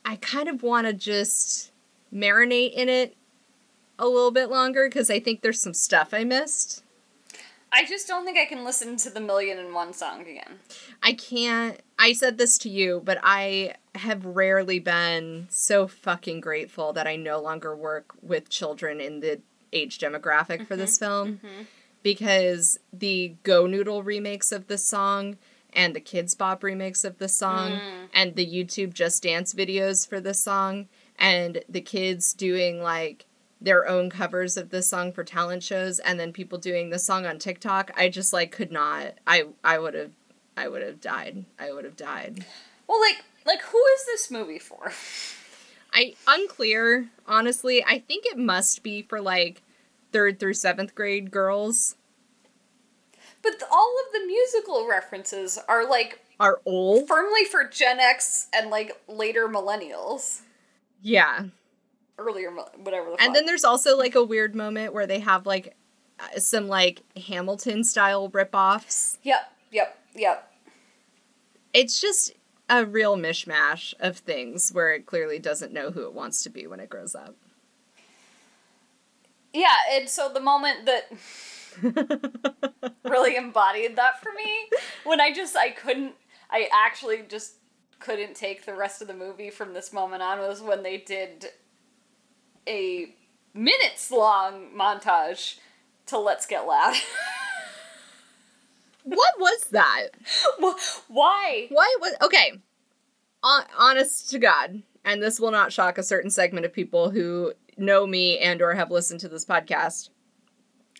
I kind of want to just marinate in it a little bit longer because I think there's some stuff I missed. i just don't think i can listen to the million and one song again I can't. I said this to you, but I have rarely been so fucking grateful that I no longer work with children in the age demographic for this mm-hmm. film mm-hmm. Because the GoNoodle remakes of the song and the Kidz Bop remakes of the song mm. and the YouTube Just Dance videos for the song and the kids doing like their own covers of this song for talent shows and then people doing the song on TikTok I just like could not. I I would have I would have died. I would have died. Well like like who is this movie for? I unclear honestly. I think it must be for like 3rd through 7th grade girls but th- all of the musical references are like are old firmly for Gen X and like later millennials, yeah earlier whatever the fuck. And then there's also like a weird moment where they have like uh, some like Hamilton style ripoffs. yep, yep, yep. It's just a real mishmash of things where it clearly doesn't know who it wants to be when it grows up. Yeah, and so the moment that *laughs* really embodied that for me when I just I couldn't I actually just couldn't take the rest of the movie from this moment on was when they did a minutes long montage to Let's Get Loud. *laughs* what was that? Why? Why was okay? Hon- honest to God, and this will not shock a certain segment of people who know me and or have listened to this podcast.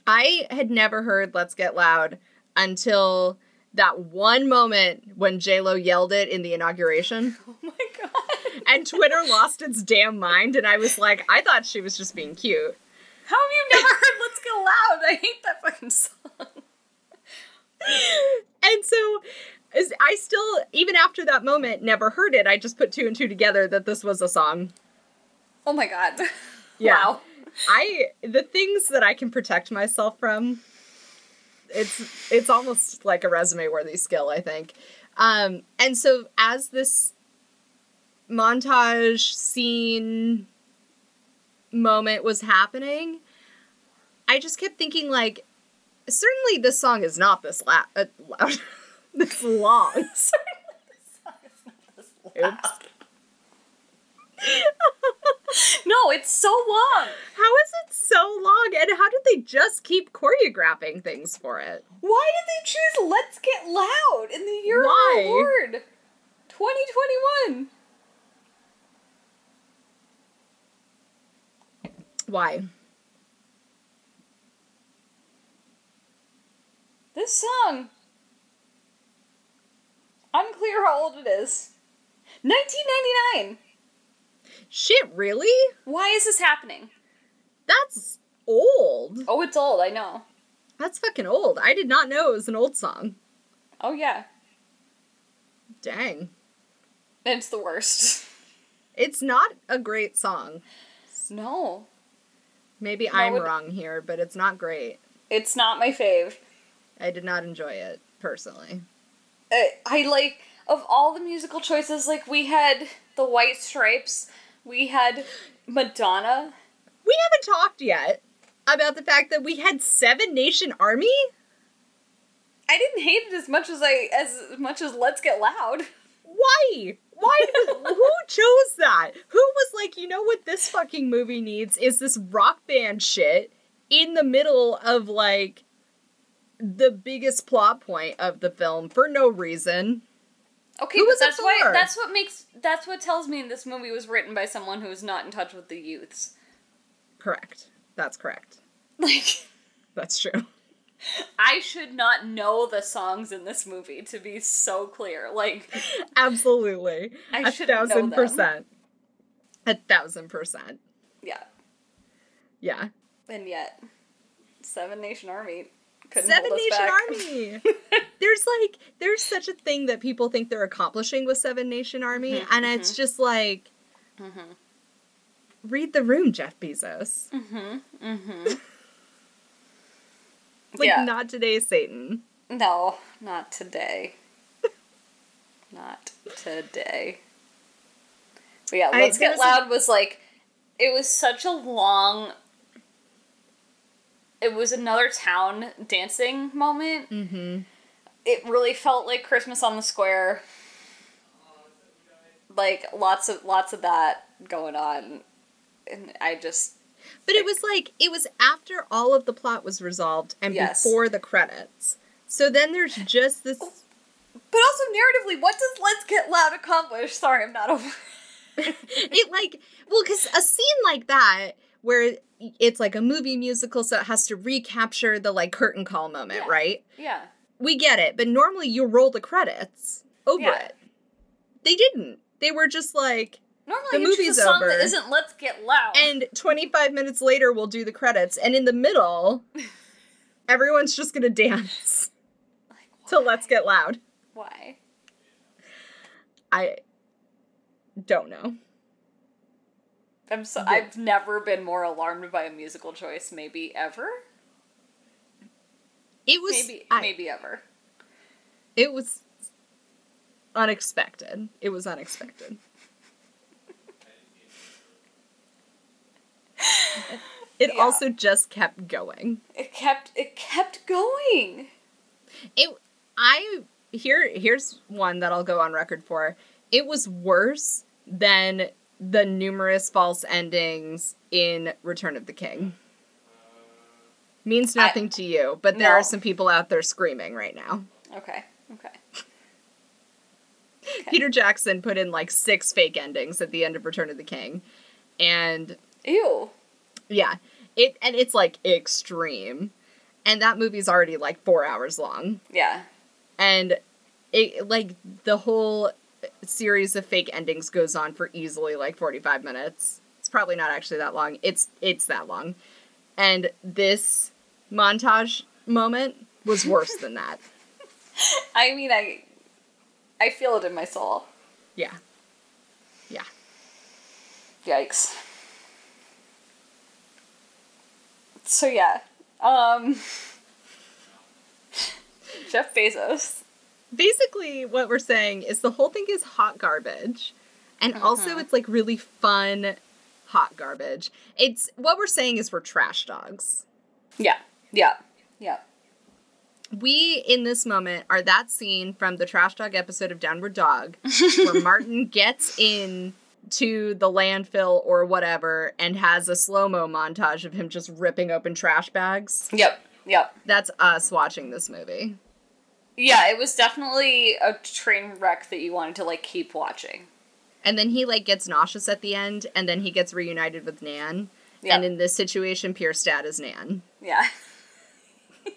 I had never heard "Let's Get Loud" until that one moment when J Lo yelled it in the inauguration, *laughs* Oh my god. and Twitter lost its damn mind. And I was like, I thought she was just being cute. How have you never *laughs* heard Let's Get Loud? I hate that fucking song. And so, I still, even after that moment, never heard it. I just put two and two together that this was a song. Oh my god. Yeah. Wow. I the things that I can protect myself from. It's it's almost like a resume worthy skill, I think. Um, and so as this montage scene moment was happening, I just kept thinking like, certainly this song is not this la- uh, loud, *laughs* this long. Oops. *laughs* No, it's so long. How is it so long, and how did they just keep choreographing things for it? Why did they choose Let's Get Loud in the year Why? of our Lord? 2021. Why? This song. Unclear how old it is. 1999. Shit, really? Why is this happening? That's old. Oh, it's old, I know. That's fucking old. I did not know it was an old song. Oh, yeah. Dang. It's the worst. *laughs* It's not a great song. No. Maybe No, I'm wrong here, but it's not great. It's not my fave. I did not enjoy it personally. I, I like, of all the musical choices, like, we had The White Stripes, we had Madonna. We haven't talked yet about the fact that we had Seven Nation Army. I didn't hate it as much as I as much as Let's Get Loud. Why? Why? *laughs* who chose that? Who was like, you know what this fucking movie needs is this rock band shit in the middle of like the biggest plot point of the film for no reason. Okay, Who but was it that's why that's what makes that's what tells me this movie was written by someone who is not in touch with the youths. Correct. That's correct. *laughs* Like That's true. I should not know the songs in this movie to be so clear. Like *laughs* Absolutely. I a should know thousand percent. A thousand percent. yeah, Yeah. and yet Seven Nation Army couldn't Seven Nation. Army. *laughs* there's like there's such a thing that people think they're accomplishing with Seven Nation Army, Mm-hmm, and it's just like read the room, Jeff Bezos. Mm-hmm. *laughs* Like Yeah. not today, Satan. No, not today. *laughs* not today. But yeah, Let's there Get was a- Loud was like, it was such a long. It was another town dancing moment. Mm-hmm. It really felt like Christmas on the Square. Like lots of lots of that going on, and I just But it was like it was after all of the plot was resolved and Yes. before the credits. So then there's just this But also narratively, what does Let's Get Loud accomplish? Sorry, I'm not over. *laughs* *laughs* it like well because a scene like that where it's like a movie musical so it has to recapture the like curtain call moment Yeah. right Yeah. we get it but normally you roll the credits over Yeah. it they didn't they were just like Normally, The movie's a song over. that isn't "Let's Get Loud." and 25 minutes later we'll do the credits and in the middle *laughs* everyone's just gonna dance *laughs* like, *laughs* to let's get loud why? i don't know I'm so. I've never been more alarmed by a musical choice. Maybe ever. it was Maybe. I- maybe ever. it was unexpected it was unexpected *laughs* it Yeah. also just kept going It kept. It kept going. it i here here's one that i'll go on record for it was worse than the numerous false endings in return of the king means I- nothing to you but there No. are some people out there screaming right now Okay. Okay. *laughs* peter jackson put in like six fake endings at the end of return of the king and Ew. yeah it and it's like extreme and that movie's already like four hours long Yeah. and it like the whole series of fake endings goes on for easily like 45 minutes it's probably not actually that long it's it's that long and this montage moment was worse than *laughs* that I mean, I. I feel it in my soul. yeah yeah Yikes. So yeah, um *laughs* Jeff Bezos basically what we're saying is the whole thing is hot garbage and uh-huh. also it's like really fun hot garbage it's what we're saying is we're trash dogs Yeah. Yeah. Yeah. we in this moment are that scene from the trash dog episode of downward dog *laughs* where martin gets in to the landfill or whatever and has a slow-mo montage of him just ripping open trash bags Yep. Yep. that's us watching this movie Yeah, it was definitely a train wreck that you wanted to like keep watching. And then he like gets nauseous at the end, and then he gets reunited with Nan. Yeah. And in this situation, Pierce Dad is Nan. Yeah. *laughs* *laughs*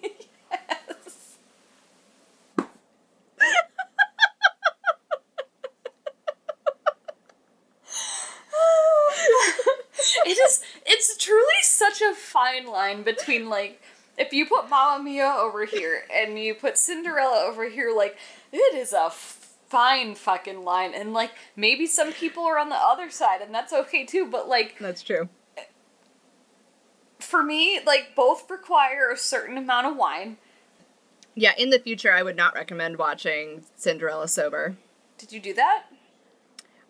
it is it's truly such a fine line between like if you put Mamma Mia over here and you put Cinderella over here, like it is a fine fucking line. And like maybe some people are on the other side and that's okay too, but like That's true. for me, like both require a certain amount of wine. Yeah, in the future, I would not recommend watching Cinderella sober. Did you do that?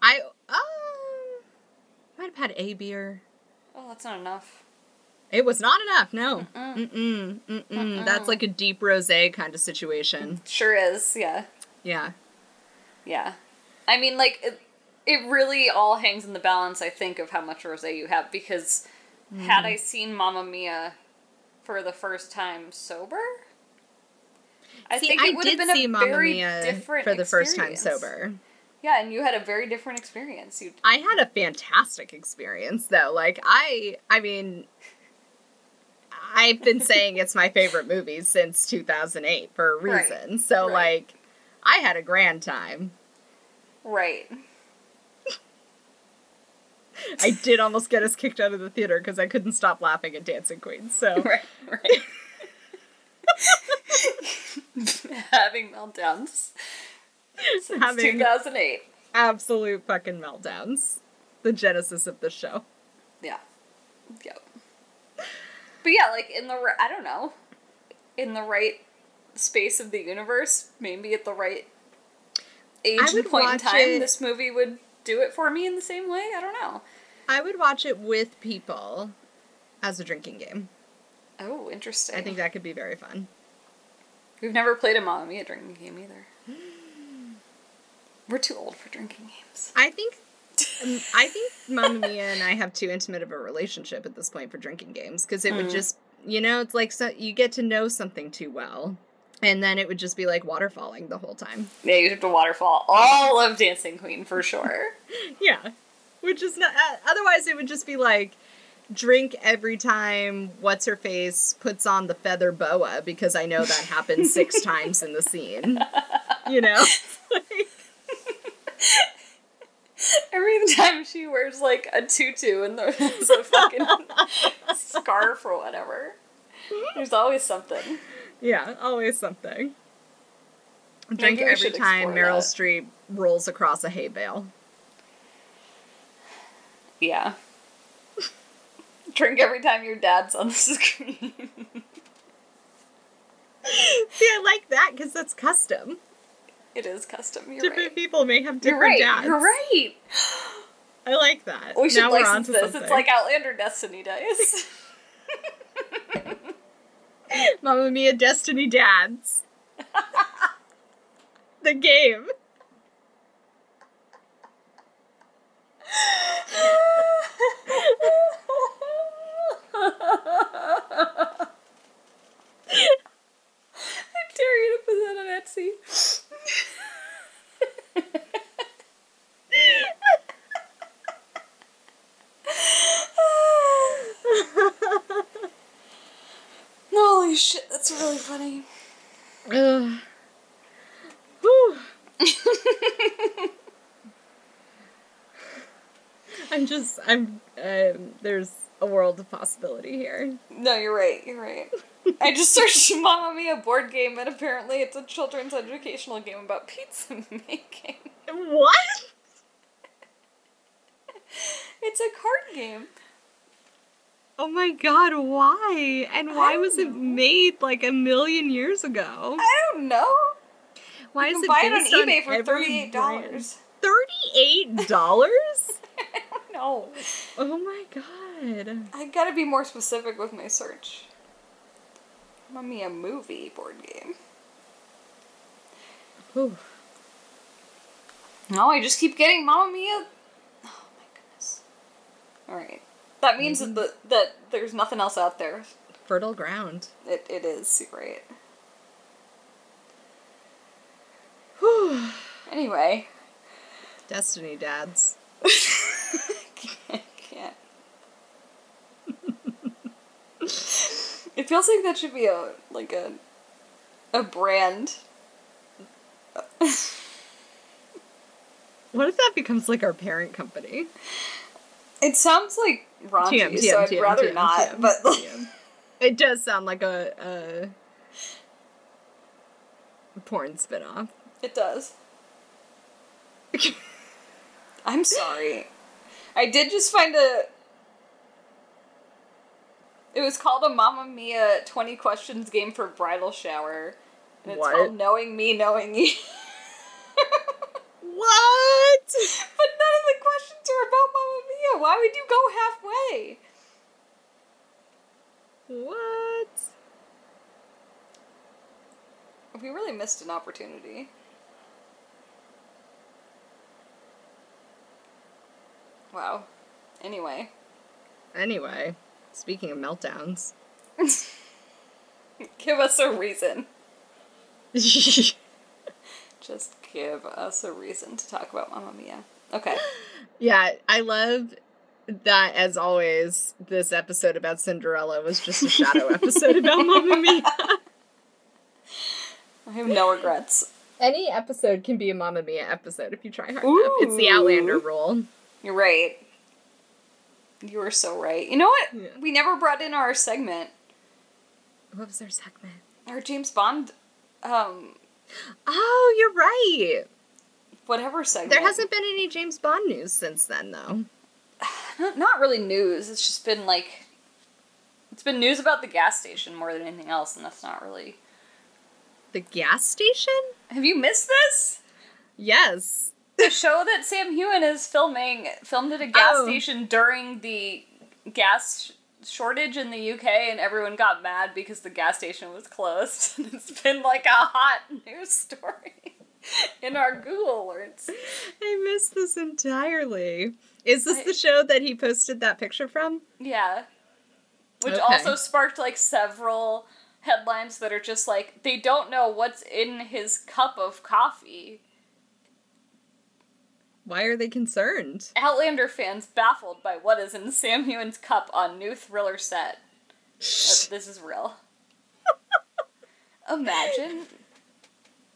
I um might have had a beer. Oh, that's not enough. It was not enough. No. Mm-mm. Mm-mm. That's like a deep rosé kind of situation. Sure is, yeah. Yeah. Yeah. I mean, like, it, it really all hangs in the balance, I think, of how much rose you have, because had mm-hmm. I seen Mamma Mia for the first time sober, I See, think I it would have been a Mamma very Mia different for the first time sober. Yeah, and you had a very different experience. You I had a fantastic experience though. Like I I mean I've been saying it's my favorite movie since 2008 for a Right. reason. So Right. like I had a grand time. right? *laughs* I did almost get us kicked out of the theater because I couldn't stop laughing at Dancing Queen. So *laughs* Right, right. *laughs* Having meltdowns since having 2008. absolute fucking meltdowns. The genesis of the show. Yeah. Yep. But yeah, like in the I don't know, in the right space of the universe, maybe at the right age and point in time, it- this movie would do it for me in the same way. I don't know. I would watch it with people as a drinking game. Oh, interesting. I think that could be very fun. we've never played a Mamma Mia drinking game either. We're too old for drinking games. I think I think Mamma Mia and I have too intimate of a relationship at this point for drinking games because it would Mm. just you know it's like so you get to know something too well, and then it would just be like waterfalling the whole time. Yeah, you have to waterfall all of Dancing Queen for sure. *laughs* Yeah, which is not. Uh, otherwise, it would just be like drink every time what's her face puts on the feather boa because I know that happens six *laughs* times in the scene. You know. *laughs* *laughs* Every time she wears like a tutu and *laughs* there's a fucking scarf or whatever. There's always something. Yeah, always something. Drink every time Meryl. Streep rolls across a hay bale. Yeah. *laughs* Drink every time your dad's on the screen. See, I like that because that's custom. It is custom. You're different right. people may have You're different right. dads. You're right. I like that. We should now we're license this. something. It's like Outlander Destiny Dice. *laughs* *laughs* Mamma Mia Destiny Dads. the game. *laughs* I dare you to put that on Etsy. Shit, that's really funny. Ugh. Whew. *laughs* I'm just, I'm, um, there's a world of possibility here. No, you're right, you're right. I just searched *laughs* Mamma Mia board game and apparently it's a children's educational game about pizza *laughs* making. What? It's a card game. Oh my god, why? And why was it know. made like a million years ago? I don't know. Why You is can it buy it on eBay for thirty-eight dollars. Thirty-eight dollars? *laughs* No, oh my god. I gotta be more specific with my search. Mamma Mia movie board game. Whew. No, I just keep getting Mamma Mia. Oh my goodness. All right, that means that the, that there's nothing else out there. Fertile ground. It it is great. Whew. *sighs* Anyway, Destiny dads. can't. can't. it feels like that should be a like a a brand. What if that becomes like our parent company? It sounds like raunchy, TM, so TM, I'd TM, rather not. But. *laughs* It does sound like a, a porn spinoff. it does. *laughs* I'm sorry. I did just find a. It was called a Mamma Mia 20 questions game for bridal shower. And it's What? called Knowing Me, Knowing You. what? *laughs* But none of the questions are about Mamma Mia. Why would you go halfway? What? We really missed an opportunity. Wow. Anyway. Anyway, speaking of meltdowns. *laughs* Give us a reason. *laughs* Just give us a reason to talk about Mamma Mia. Okay. *gasps* yeah, I love that as always, this episode about Cinderella was just a shadow *laughs* episode about Mamma Mia. I have no regrets. Any episode can be a Mamma Mia episode if you try hard enough. It's the Outlander rule. You're right. You were so right. You know what? Yeah. We never brought in our segment, What was our segment? our James Bond, um, Oh, you're right. Whatever segment. There hasn't been any James Bond news since then, though. Not, not really news. It's just been like. It's been news about the gas station more than anything else, and that's not really. The gas station? Have you missed this? Yes. The show that Sam Heughan is filming filmed at a gas Oh. station during the gas sh- shortage in the UK, and everyone got mad because the gas station was closed. *laughs* it's been like a hot news story *laughs* in our Google alerts. I missed this entirely. Is this I- the show that he posted that picture from? Yeah. Which Okay. also sparked like several headlines that are just like they don't know what's in his cup of coffee. Why are they concerned? Outlander fans baffled by what is in Sam Heughan's cup on new thriller set. Uh, this is real. *laughs* Imagine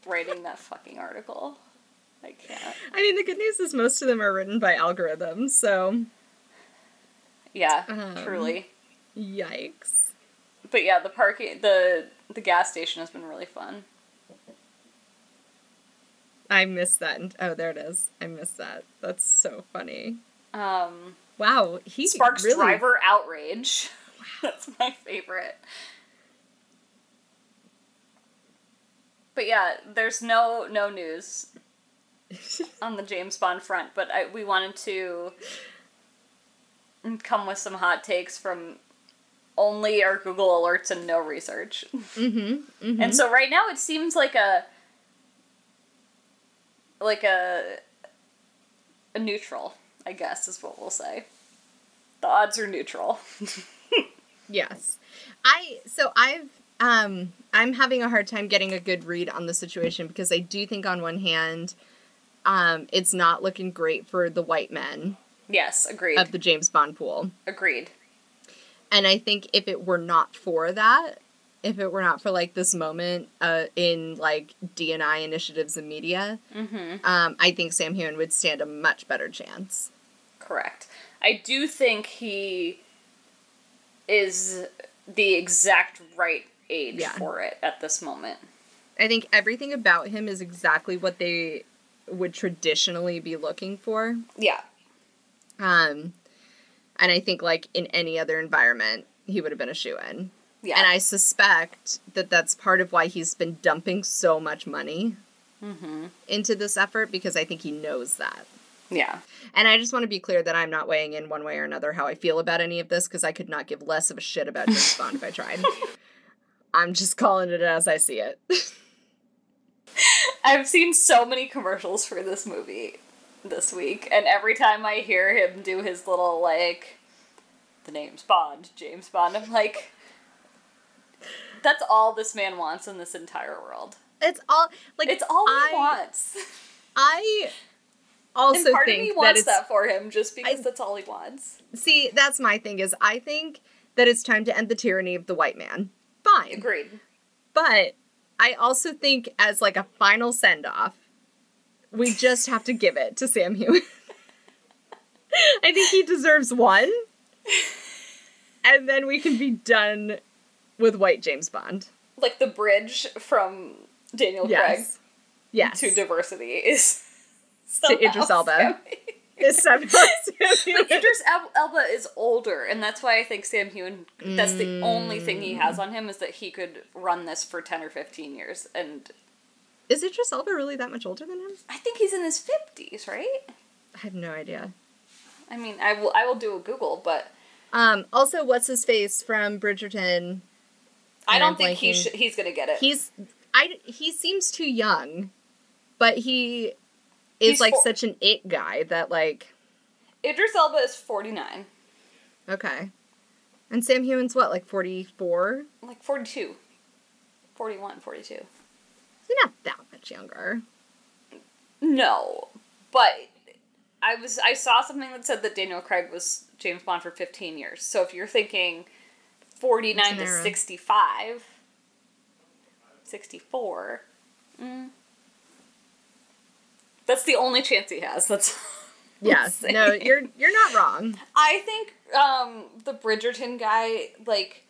writing that fucking article. I can't. I mean, the good news is most of them are written by algorithms, so Yeah, Um. truly. yikes. But yeah, the parking, the the gas station has been really fun. I missed that. Oh, there it is. I missed that. That's so funny. Um, Wow, he sparks really driver outrage. *laughs* That's my favorite. But yeah, there's no no news on the James Bond front, but I, we wanted to come with some hot takes from only our Google alerts and no research. Mm-hmm. And so right now it seems like a like a a neutral, I guess is what we'll say. The odds are neutral. *laughs* Yes. I so I've um I'm having a hard time getting a good read on the situation because I do think on one hand um it's not looking great for the white men yes, agreed. of the James Bond pool. agreed. And I think if it were not for that, if it were not for like this moment uh in like DNI initiatives and media, Mhm. um I think Sam Heughan would stand a much better chance. Correct. I do think he is the exact right age Yeah. for it at this moment. I think everything about him is exactly what they would traditionally be looking for. Yeah. Um, and I think like in any other environment, he would have been a shoe in. Yeah. And I suspect that that's part of why he's been dumping so much money into this effort because I think he knows that. Yeah. And I just want to be clear that I'm not weighing in one way or another how I feel about any of this because I could not give less of a shit about James Bond if I tried. *laughs* I'm just calling it as I see it. I've seen so many commercials for this movie this week, and every time I hear him do his little like the name's Bond, James Bond, I'm like that's all this man wants in this entire world. It's all like It's all he wants. I also and part of think me that wants it's that, for him just because I- that's all he wants. see that's my thing is I think that it's time to end the tyranny of the white man. Fine. Agreed. But I also think as like a final send off, we just have to give it to Sam Heughan. *laughs* I think he deserves one. And then we can be done with white James Bond. Like the bridge from Daniel Craig Yes. Yes. to diversity is To Idris *laughs* Elba. Sammy. *laughs* Is Sam Heughan. But Idris El- Elba is older, and that's why I think Sam Heughan. That's the only thing he has on him is that he could run this for ten or fifteen years, and Is Idris Elba really that much older than him? I think he's in his fifties, right? I have no idea. I mean, I will. I will do a Google, but Um, also, what's his face from Bridgerton? I don't I'm think he should. He's gonna get it. He's I he seems too young, but he is He's like four- such an it guy that like Idris Elba is forty nine, okay. And Sam Heughan's what like 44? like 42, 41, 42. He's not that much younger. No, but I was. I saw something that said that Daniel Craig was James Bond for fifteen years. So if you're thinking forty nine It's to an era. 65, 64, mm, that's the only chance he has. That's. *laughs* Yes. saying. No, you're you're not wrong. I think um, the Bridgerton guy, like,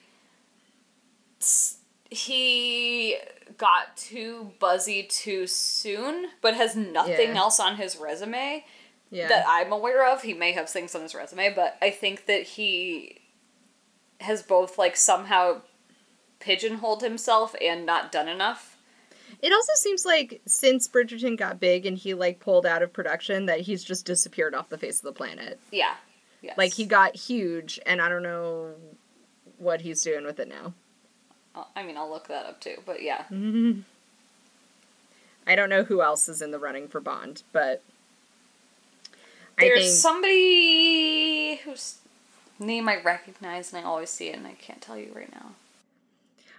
he got too buzzy too soon, but has nothing Yeah. else on his resume Yeah. that I'm aware of. He may have things on his resume, but I think that he has both, like, somehow pigeonholed himself and not done enough. It also seems like since Bridgerton got big and he like pulled out of production that he's just disappeared off the face of the planet. Yeah. Yes. Like he got huge and I don't know what he's doing with it now. I mean, I'll look that up too, but yeah. *laughs* I don't know who else is in the running for Bond, but I There's think somebody whose name I recognize and I always see it and I can't tell you right now.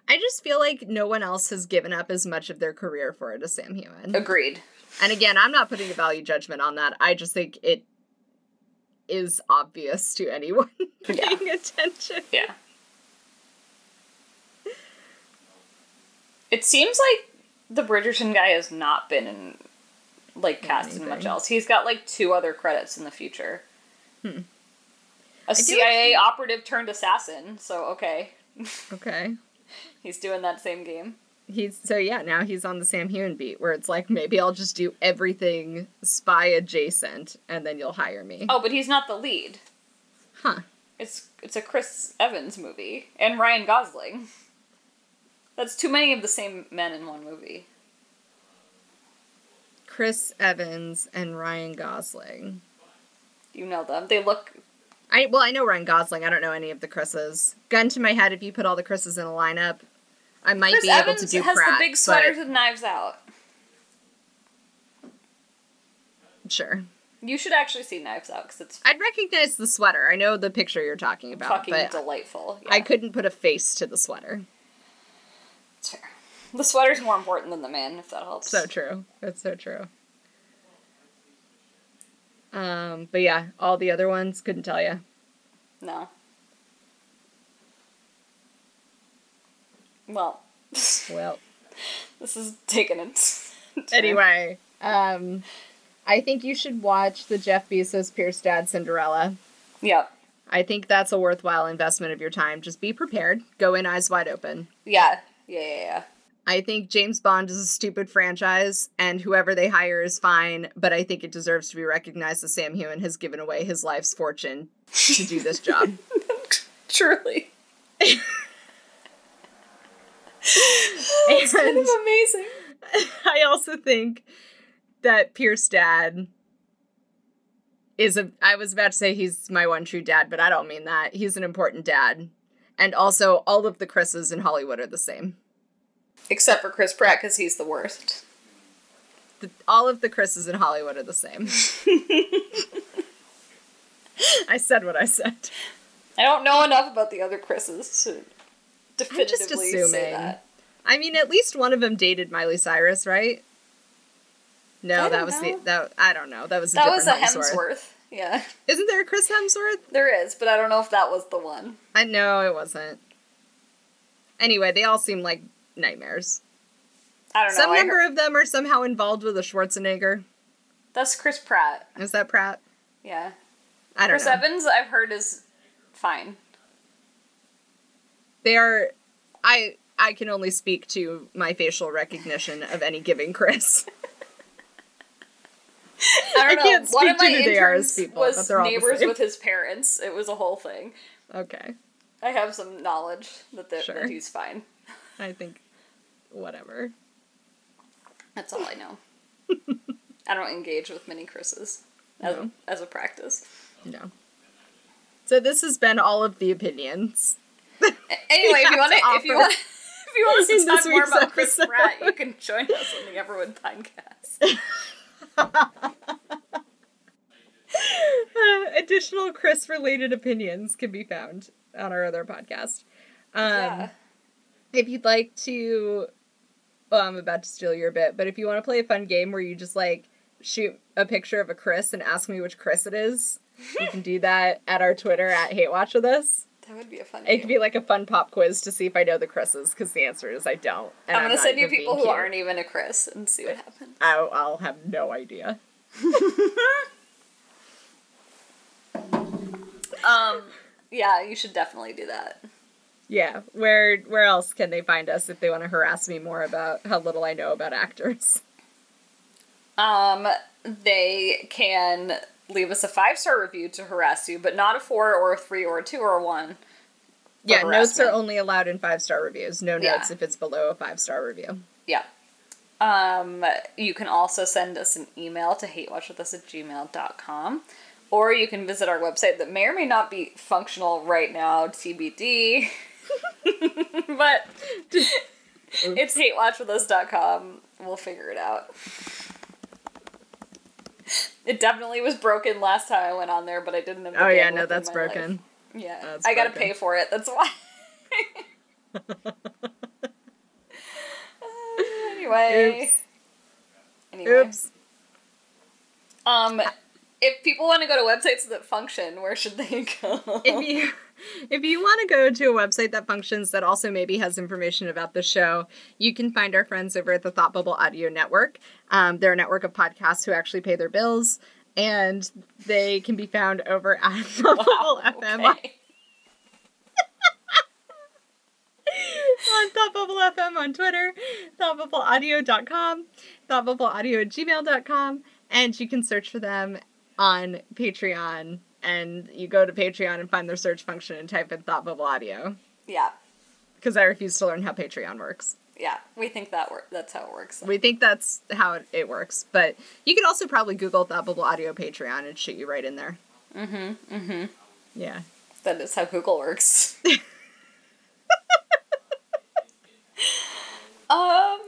I just feel like no one else has given up as much of their career for it as Sam Heughan. Agreed. And again, I'm not putting a value judgment on that. I just think it is obvious to anyone *laughs* Yeah. paying attention. Yeah. It seems like the Bridgerton guy has not been in like cast in much else. He's got like two other credits in the future. Hmm. A feel CIA operative turned assassin, so okay. Okay. He's doing that same game. He's so yeah, now he's on the Sam Heughan beat where it's like maybe I'll just do everything spy adjacent and then you'll hire me. Oh, but he's not the lead. Huh. It's it's a Chris Evans movie and Ryan Gosling. That's too many of the same men in one movie. Chris Evans and Ryan Gosling. You know them. They look I well, I know Ryan Gosling. I don't know any of the Chris's. Gun to my head, if you put all the Chris's in a lineup, I might Chris be able Evans to do has Pratt. the big sweaters with knives out. Sure. You should actually see Knives Out because it's I'd recognize the sweater. I know the picture you're talking about, fucking delightful. Yeah, I couldn't put a face to the sweater. It's fair. The sweater's more important than the man, if that helps. So true. That's so true. Um, but yeah, all the other ones couldn't tell you. No. Well, Well, *laughs* this is taking it. anyway, um, I think you should watch the Jeff Bezos Pierce Dad Cinderella. Yep. I think that's a worthwhile investment of your time. Just be prepared. Go in eyes wide open. Yeah. Yeah. Yeah. Yeah. I think James Bond is a stupid franchise, and whoever they hire is fine, but I think it deserves to be recognized that Sam Heughan has given away his life's fortune to do this job. *laughs* Truly. *laughs* It's kind of amazing. *laughs* I also think that Pierce dad is a I was about to say he's my one true dad, but I don't mean that. He's an important dad. And also all of the Chris's in Hollywood are the same. Except for Chris Pratt, because he's the worst. The, all of the Chris's in Hollywood are the same. *laughs* I said what I said. I don't know enough about the other Chris's to just definitively say assuming. that. I mean, at least one of them dated Miley Cyrus, right? No, that was know. the that I don't know. That was a That was a different Hemsworth. Yeah, Isn't there a Chris Hemsworth? there is, but I don't know if that was the one. I know it wasn't. Anyway, they all seem like nightmares. I don't know. Some I number heard- of them are somehow involved with a Schwarzenegger. That's Chris Pratt. Is that Pratt? Yeah. I don't Chris know. Evans, I've heard is fine. They are. I I can only speak to my facial recognition of any given Chris. *laughs* I don't I know. can't One speak to who they are as people, but was they're all the neighbors same. with his parents. It was a whole thing. okay, I have some knowledge that, that, Sure. that he's fine. I think whatever. That's all I know. *laughs* I don't engage with many Chris's as, No. a, as a practice. No. So this has been all of the opinions. *laughs* Anyway, if you want to to, if you want, *laughs* if you want to talk more about Chris episode. Pratt, you can join us on the Everwood podcast. Uh, *laughs* additional Chris related opinions can be found on our other podcast. Um, yeah. If you'd like to, well, I'm about to steal your bit, but if you want to play a fun game where you just like shoot a picture of a Chris and ask me which Chris it is, you can do that at our Twitter at Hate Watch with us. That would be a fun. It could be like a fun pop quiz to see if I know the Chris's, because the answer is I don't. I'm gonna not send you people who cute. aren't even a Chris and see what happens. I'll, I'll have no idea. *laughs* Um, yeah, you should definitely do that. Yeah, where where else can they find us if they want to harass me more about how little I know about actors? Um, they can leave us a five star review to harass you, but not a four or a three or a two or a one. Yeah, notes are only allowed in five star reviews. No Yeah. notes if it's below a five star review. Yeah. Um, you can also send us an email to hatewatchwithus at gmail.com. Or you can visit our website that may or may not be functional right now, TBD. *laughs* but it's hatewatchwithus.com. We'll figure it out. It definitely was broken last time I went on there, but I didn't have Oh yeah, no, that's broken. life. Yeah, That's I gotta broken. pay for it. That's why. Uh, *laughs* *laughs* anyway. Oops. Anyway. Oops. Um, if people want to go to websites that function, where should they *laughs* go? If you if you want to go to a website that functions that also maybe has information about the show, you can find our friends over at the Thought Bubble Audio Network. Um, they're a network of podcasts who actually pay their bills, and they can be found over at *laughs* *laughs* Thought Bubble FM okay. on Thought Bubble FM on Twitter, thoughtbubbleaudio.com, thoughtbubbleaudio at gmail.com, and you can search for them on Patreon. And you go to Patreon and find their search function and type in Thought Bubble Audio. Yeah, Because I refuse to learn how Patreon works. yeah, we think that wor- that's how it works. We think that's how it, it works. But you could also probably Google Thought Bubble Audio Patreon and shoot you right in there. Mm-hmm. Mm-hmm. Yeah. That is how Google works. *laughs* um.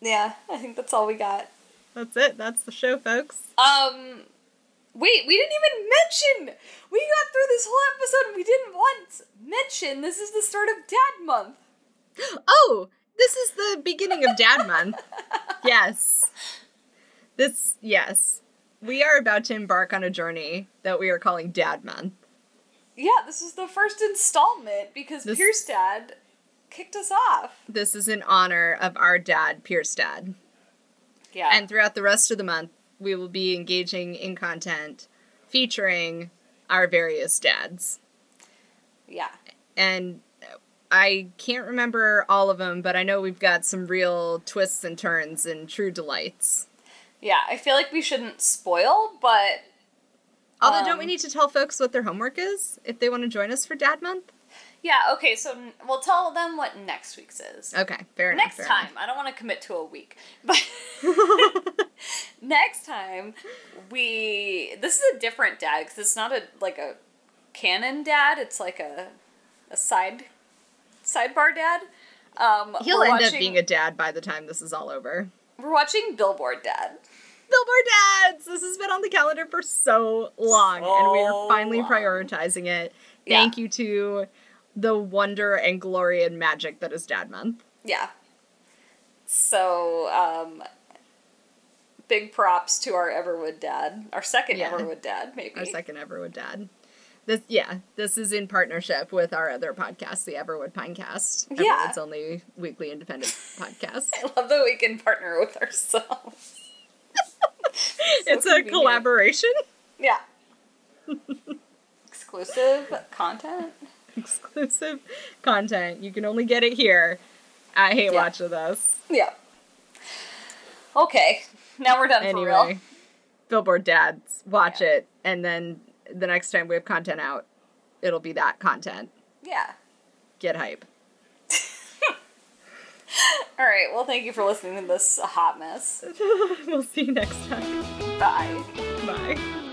Yeah, I think that's all we got. That's it. That's the show, folks. Um. Wait, we didn't even mention. We got through this whole episode and we didn't once mention this is the start of Dad Month. Oh, this is the beginning of Dad Month. *laughs* yes. This, yes. We are about to embark on a journey that we are calling Dad Month. Yeah, this is the first installment because This- Pierce Dad kicked us off. This is in honor of our dad, Pierce Dad. Yeah. And throughout the rest of the month, we will be engaging in content featuring our various dads. yeah. And I can't remember all of them, but I know we've got some real twists and turns and true delights. Yeah, I feel like we shouldn't spoil, but Although, Um, don't we need to tell folks what their homework is if they want to join us for Dad Month? Yeah, okay, so n- we'll tell them what next week's is. Okay, fair enough. next time, I don't want to commit to a week, but *laughs* next time we this is a different dad because it's not a like a canon dad. It's like a a side sidebar dad. Um, He'll end up being a dad by the time this is all over. We're watching Billboard Dad. Billboard Dads! This has been on the calendar for so long, and we are finally long. prioritizing it. Yeah. Thank you to the wonder and glory and magic that is Dad Month. Yeah. So, um, big props to our Everwood dad, our second Yeah. Everwood dad, maybe. Our second Everwood Dad. This, yeah, this is in partnership with our other podcast, the Everwood Pinecast. Yeah. Everwood's only weekly independent podcast. *laughs* I love that we can partner with ourselves. *laughs* it's a collaboration. Yeah. *laughs* Exclusive content. *laughs* Exclusive content. You can only get it here. I hate Yeah. watching this. Yeah. Okay, now we're done for Anyway, real. Billboard Dads, watch Yeah. it, and then the next time we have content out, it'll be that content. Yeah. Get hype. *laughs* All right. Well, thank you for listening to this hot mess. *laughs* we'll see you next time. Bye. Bye.